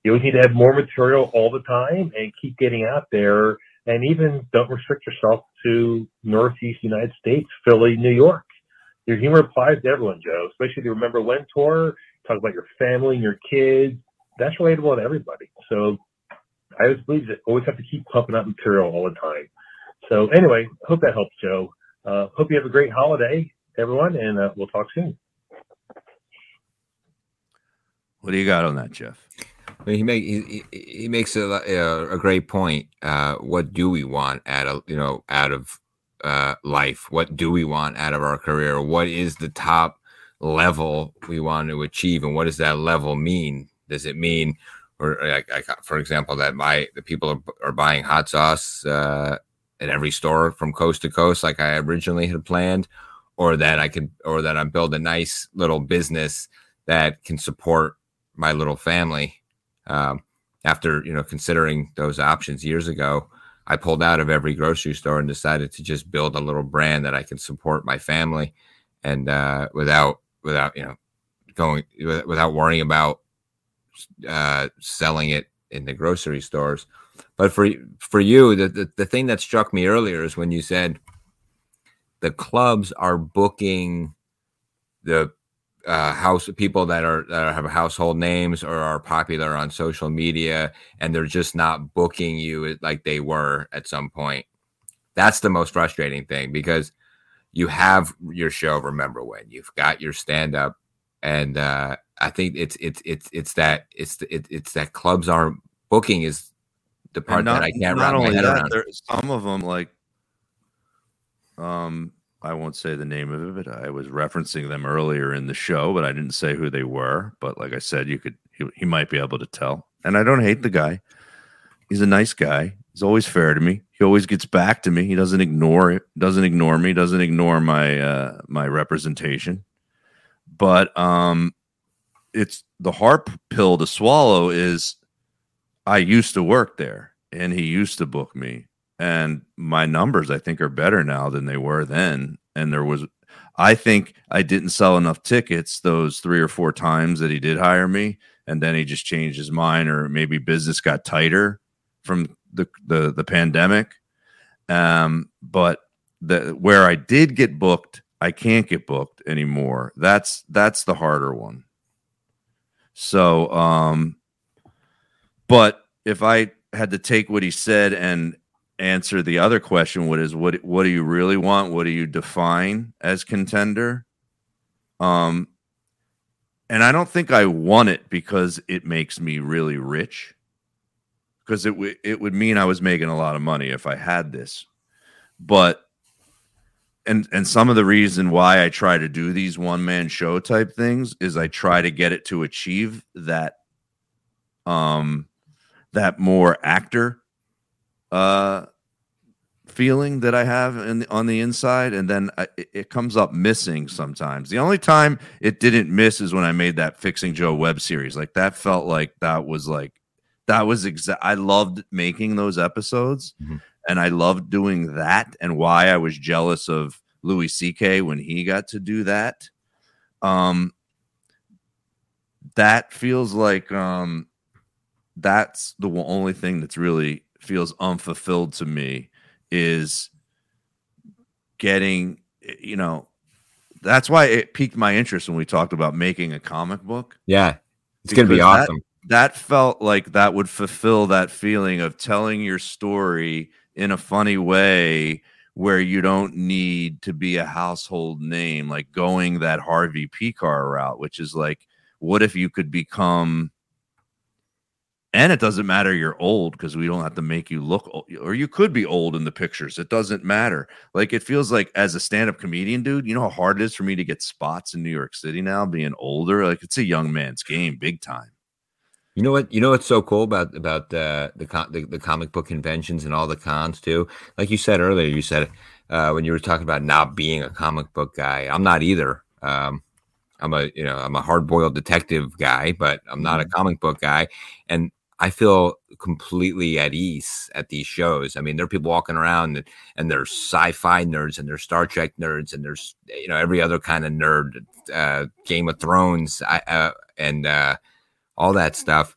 Speaker 6: you always need to have more material all the time and keep getting out there. And even don't restrict yourself to Northeast United States, Philly, New York. Your humor applies to everyone, Joe. Especially the Remember When tour. Talk about your family and your kids. That's relatable to everybody. So I always believe that always have to keep pumping out material all the time. So anyway, hope that helps, Joe. Uh, hope you have a great holiday everyone, and uh, we'll talk soon.
Speaker 1: What do you got on that, Jeff?
Speaker 2: Well, he make he, he makes a, a, a great point. Uh, what do we want out of you know out of uh, life? What do we want out of our career? What is the top level we want to achieve, and what does that level mean? Does it mean, or for example, that my the people are, are buying hot sauce uh, at every store from coast to coast, like I originally had planned, or that I can, or that I'm build a nice little business that can support my little family. Um, after you know considering those options years ago, I pulled out of every grocery store and decided to just build a little brand that I can support my family, and uh, without without you know going without worrying about uh, selling it in the grocery stores. But for for you, the, the the thing that struck me earlier is when you said the clubs are booking the uh, house people that are that have household names or are popular on social media, and they're just not booking you like they were at some point. That's the most frustrating thing because you have your show. Remember when you've got your stand up, and uh, I think it's it's it's it's that it's it, it's that clubs aren't booking is the part not, that I can't my head that, around.
Speaker 1: Some of them like um, I won't say the name of it. I was referencing them earlier in the show, but I didn't say who they were. But like I said, you could he, he might be able to tell. And I don't hate the guy. He's a nice guy. He's always fair to me. He always gets back to me. He doesn't ignore it. Doesn't ignore me. Doesn't ignore my uh, my representation. But um, it's the harp pill to swallow. Is I used to work there, and he used to book me and my numbers I think are better now than they were then. And there was, I think I didn't sell enough tickets those three or four times that he did hire me, and then he just changed his mind, or maybe business got tighter from the the, the pandemic. Um, but the where I did get booked, I can't get booked anymore. That's that's the harder one. So, um, but if I had to take what he said and answer the other question what is what what do you really want what do you define as contender um and I don't think I want it because it makes me really rich. Because it would it would mean I was making a lot of money if I had this, but and and some of the reason why I try to do these one man show type things is I try to get it to achieve that um that more actor uh feeling that I have in on the inside, and then I, it, it comes up missing sometimes. The only time it didn't miss is when I made that Fixing Joe web series. Like that felt like that was like that was exact. I loved making those episodes,
Speaker 2: Mhm.
Speaker 1: and I loved doing that, and why I was jealous of Louis C.K. when he got to do that. Um, that feels like um, that's the only thing that's really feels unfulfilled to me is getting you know that's why it piqued my interest when we talked about making a comic book
Speaker 2: Yeah, it's gonna be
Speaker 1: Because that-
Speaker 2: awesome.
Speaker 1: That felt like that would fulfill that feeling of telling your story in a funny way where you don't need to be a household name like going that Harvey Pekar route which is like what if you could become and it doesn't matter you're old because we don't have to make you look old or you could be old in the pictures it doesn't matter. Like it feels like as a stand-up comedian dude you know how hard it is for me to get spots in new york city now being older? Like it's a young man's game big time
Speaker 2: You know what? You know what's so cool about about uh, the, the the comic book conventions and all the cons too. Like you said earlier, you said uh, when you were talking about not being a comic book guy. I'm not either. Um, I'm a you know I'm a hard boiled detective guy, but I'm not a comic book guy, and I feel completely at ease at these shows. I mean, there are people walking around and, and there's sci-fi nerds and there's Star Trek nerds and there's you know every other kind of nerd, uh, Game of Thrones, I, uh, and uh, all that stuff.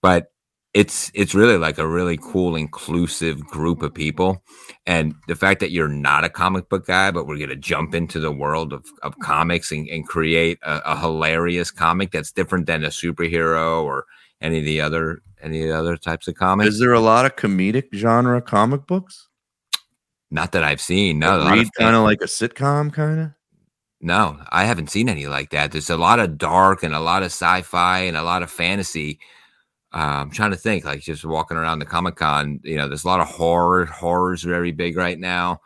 Speaker 2: But it's it's really like a really cool, inclusive group of people. And the fact that you're not a comic book guy, but we're gonna jump into the world of, of comics and, and create a, a hilarious comic that's different than a superhero or any of the other any of the other types of comics.
Speaker 1: is there a lot of comedic genre comic books
Speaker 2: Not that I've seen. No,
Speaker 1: read kind of like a sitcom kind of
Speaker 2: No, I haven't seen any like that. There's a lot of dark and a lot of sci-fi and a lot of fantasy. Uh, I'm trying to think, like just walking around the Comic Con, you know, there's a lot of horror. Horror's very big right now,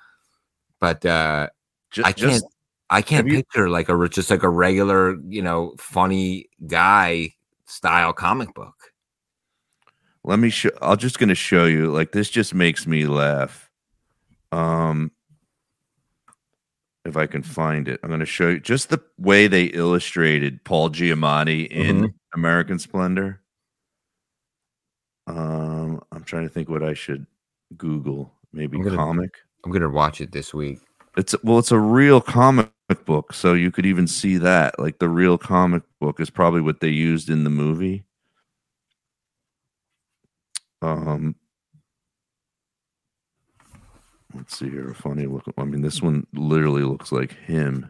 Speaker 2: but uh,
Speaker 1: just,
Speaker 2: I can't,
Speaker 1: just
Speaker 2: I can't
Speaker 1: have you-
Speaker 2: picture like a just like a regular, you know, funny guy style comic book.
Speaker 1: let me show i'm just going to show you like this just makes me laugh um if i can find it. I'm going to show you just the way they illustrated paul giamatti in
Speaker 2: Mhm.
Speaker 1: american splendor. Um i'm trying to think what i should google. Maybe
Speaker 2: I'm gonna-
Speaker 1: comic?
Speaker 2: I'm gonna watch it this week.
Speaker 1: it's well it's a real comic book so you could even see that. Like the real comic book is probably what they used in the movie. Um let's see here a funny look i mean this one literally looks like him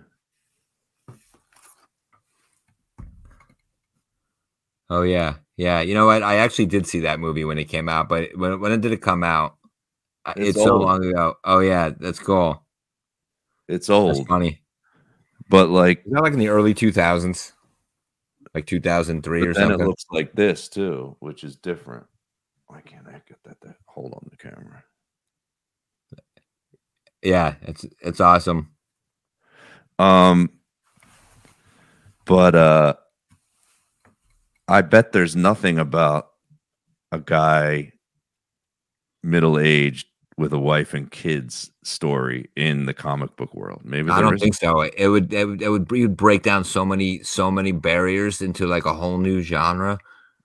Speaker 2: Oh yeah, yeah. You know what? I actually did see that movie when it came out, but when when did it come out?
Speaker 1: It's
Speaker 2: It's, so long ago. Oh yeah, that's cool.
Speaker 1: it's
Speaker 2: That's
Speaker 1: old
Speaker 2: funny.
Speaker 1: but like
Speaker 2: that like in the early 2000s? Like 2003
Speaker 1: but
Speaker 2: or
Speaker 1: then it
Speaker 2: something?
Speaker 1: looks like this too which is different why can't i get that, that hold on the camera
Speaker 2: yeah, it's it's awesome.
Speaker 1: Um, but uh, I bet there's nothing about a guy middle aged with a wife and kids story in the comic book world. Maybe
Speaker 2: I don't
Speaker 1: is.
Speaker 2: think so. It would it would it would, it would break down so many so many barriers into like a whole new genre.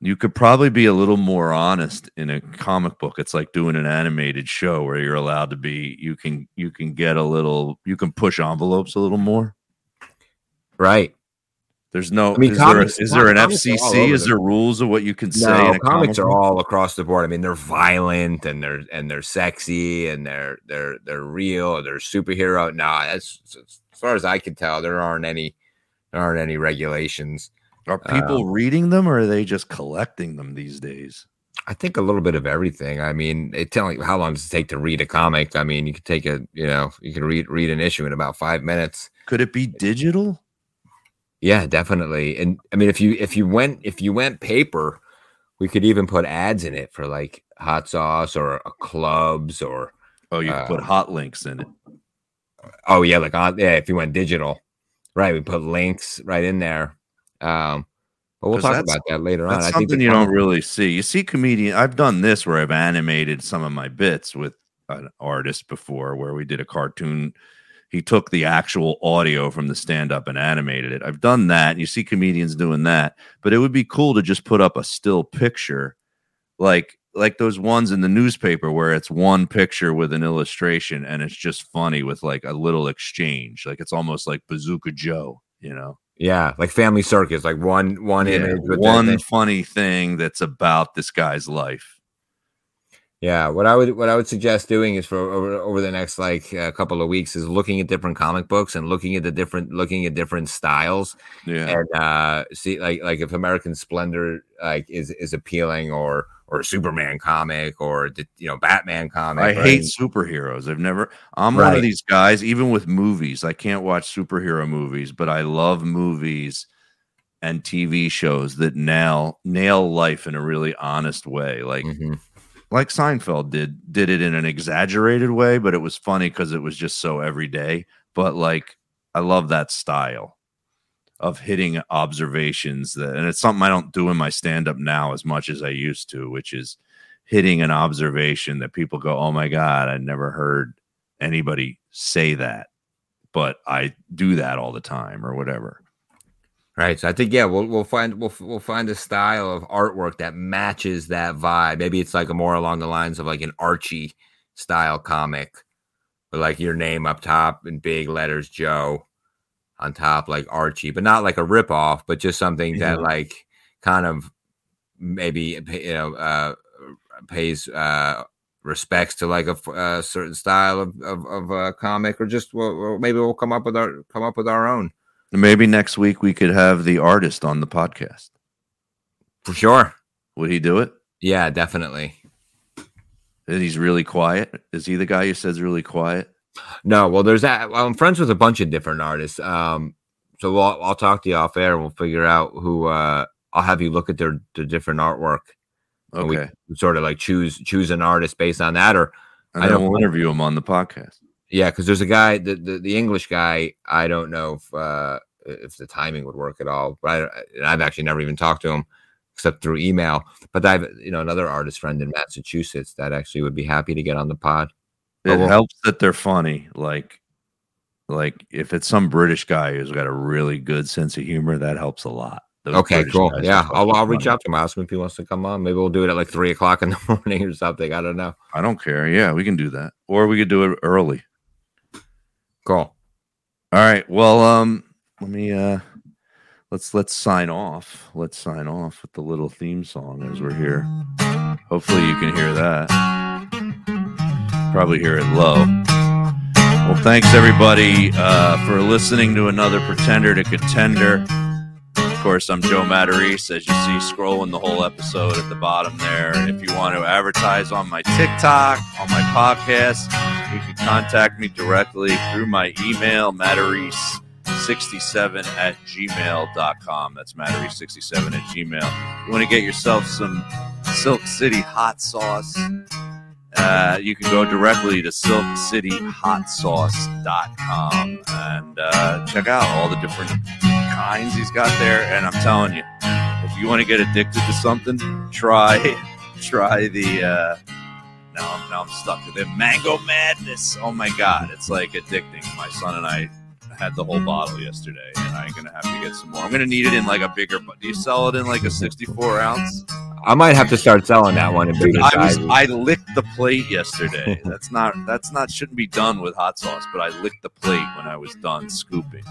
Speaker 1: You could probably be a little more honest in a comic book. It's like doing an animated show where you're allowed to be. You can you can get a little. You can push envelopes a little more.
Speaker 2: Right.
Speaker 1: There's no.
Speaker 2: I mean,
Speaker 1: is, there a,
Speaker 2: comics-
Speaker 1: is there an
Speaker 2: comics
Speaker 1: FCC? Is
Speaker 2: the-
Speaker 1: there rules of what you can say?
Speaker 2: No,
Speaker 1: in a
Speaker 2: comics
Speaker 1: comic
Speaker 2: are all across the board. I mean, they're violent and they're and they're sexy and they're they're they're real. They're superhero. No, as far as I can tell, there aren't any there aren't any regulations.
Speaker 1: Are people reading them or are they just collecting them these days?
Speaker 2: I think a little bit of everything. I mean, it telling how long does it take to read a comic? I mean, you could take a you know you can read read an issue in about five minutes.
Speaker 1: Could it be digital?
Speaker 2: Yeah, definitely. And I mean, if you if you went if you went paper, we could even put ads in it for like hot sauce or uh, clubs or
Speaker 1: Oh, you can put
Speaker 2: Uh,
Speaker 1: hot links in it.
Speaker 2: oh yeah, like on yeah. If you went digital, right? We put links right in there. Um, but we'll talk about that later on.
Speaker 1: That's
Speaker 2: I think
Speaker 1: something you don't really see. You see comedian. I've done this where I've animated some of my bits with an artist before, where we did a cartoon. He took the actual audio from the stand up and animated it. I've done that. You see comedians doing that, but it would be cool to just put up a still picture, like like those ones in the newspaper where it's one picture with an illustration and it's just funny with like a little exchange. Like it's almost like Bazooka Joe, you know.
Speaker 2: Yeah, like Family Circus, like one one
Speaker 1: Yeah,
Speaker 2: image
Speaker 1: one
Speaker 2: the-
Speaker 1: funny thing that's about this guy's life.
Speaker 2: Yeah, what I would what I would suggest doing is for over, over the next like a couple of weeks is looking at different comic books and looking at the different looking at different styles
Speaker 1: Yeah.
Speaker 2: and uh see like like if American Splendor like is is appealing or or Superman comic or you know Batman comic.
Speaker 1: I
Speaker 2: right?
Speaker 1: hate superheroes. I've never I'm one of these guys, even with movies. I can't watch superhero movies, but I love movies and TV shows that nail nail life in a really honest way. Like
Speaker 2: Mhm.
Speaker 1: like Seinfeld did did it in an exaggerated way, but it was funny because it was just so everyday. But like I love that style of hitting observations that and it's something I don't do in my stand-up now as much as I used to, which is hitting an observation that people go, Oh my God, I never heard anybody say that. But I do that all the time or whatever.
Speaker 2: Right. So I think yeah, we'll we'll find we'll we'll find a style of artwork that matches that vibe. Maybe it's like a more along the lines of like an Archie style comic, with like your name up top in big letters, Joe, on top like Archie, but not like a rip off, but just something that like kind of maybe you know uh, pays uh, respects to like a certain style of of, of uh, comic, or just well, maybe we'll come up with our come up with our own
Speaker 1: Maybe next week we could have the artist on the podcast.
Speaker 2: for sure.
Speaker 1: Would he do it?
Speaker 2: Yeah, definitely.
Speaker 1: And he's really quiet. Is he the guy who says really quiet?
Speaker 2: No, well, there's that. Well, I'm friends with a bunch of different artists. Um, so we'll, I'll talk to you off air and we'll figure out who. Uh, I'll have you look at their their different artwork. and we
Speaker 1: Okay.
Speaker 2: sort of like choose choose an artist based on that, or
Speaker 1: And
Speaker 2: I don't-
Speaker 1: we'll interview him on the podcast.
Speaker 2: yeah, because there's a guy, the, the the English guy. I don't know if uh, if the timing would work at all, but I, and I've actually never even talked to him except through email. But I have you know another artist friend in Massachusetts that actually would be happy to get on the pod.
Speaker 1: It
Speaker 2: Oh, well-
Speaker 1: helps that they're funny. Like, like if it's some British guy who's got a really good sense of humor, that helps a lot. Those
Speaker 2: Okay,
Speaker 1: British
Speaker 2: cool. Yeah, I'll, I'll reach
Speaker 1: funny.
Speaker 2: out to him. Ask him if he wants to come on. Maybe we'll do it at like three o'clock in the [laughs] morning or something. I don't know.
Speaker 1: I don't care. Yeah, we can do that, or we could do it early.
Speaker 2: Cool.
Speaker 1: All right. Well, um, let me uh, let's let's sign off. Let's sign off with the little theme song as we're here. Hopefully, you can hear that. Probably hear it low. Well, thanks everybody uh, for listening to another Pretender to Contender. Of course, I'm Joe Matarese, as you see scrolling the whole episode at the bottom there. If you want to advertise on my TikTok, on my podcast, you can contact me directly through my email, matarese67 at gmail.com. That's matarese67 at gmail. You want to get yourself some Silk City hot sauce? Uh, you can go directly to silkcityhotsauce.com and uh, check out all the different kinds he's got there. And I'm telling you, if you want to get addicted to something, try [laughs] try the. Uh, now, now I'm stuck with it. Mango Madness. Oh my god, it's like addicting. My son and I had the whole bottle yesterday, and I'm gonna have to get some more. I'm gonna need it in like a bigger. Do you sell it in like a 64 ounce?
Speaker 2: I might have to start selling that one in bigger
Speaker 1: I was
Speaker 2: sizes.
Speaker 1: I licked the plate yesterday. [laughs] That's not that's not shouldn't be done with hot sauce, but I licked the plate when I was done scooping.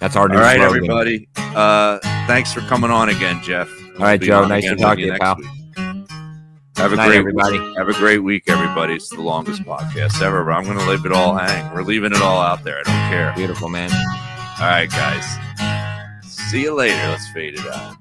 Speaker 2: That's our new
Speaker 1: All right,
Speaker 2: slogan.
Speaker 1: everybody. Uh, thanks for coming on again, Jeff.
Speaker 2: All right, Joe, nice to talk to you, pal.
Speaker 1: week. Have a
Speaker 2: Night,
Speaker 1: great
Speaker 2: everybody.
Speaker 1: Have a great week, everybody. It's the longest podcast ever. But I'm going to leave it all hang. We're leaving it all out there. I don't care.
Speaker 2: Beautiful, man.
Speaker 1: All right, guys. See you later. Let's fade it out.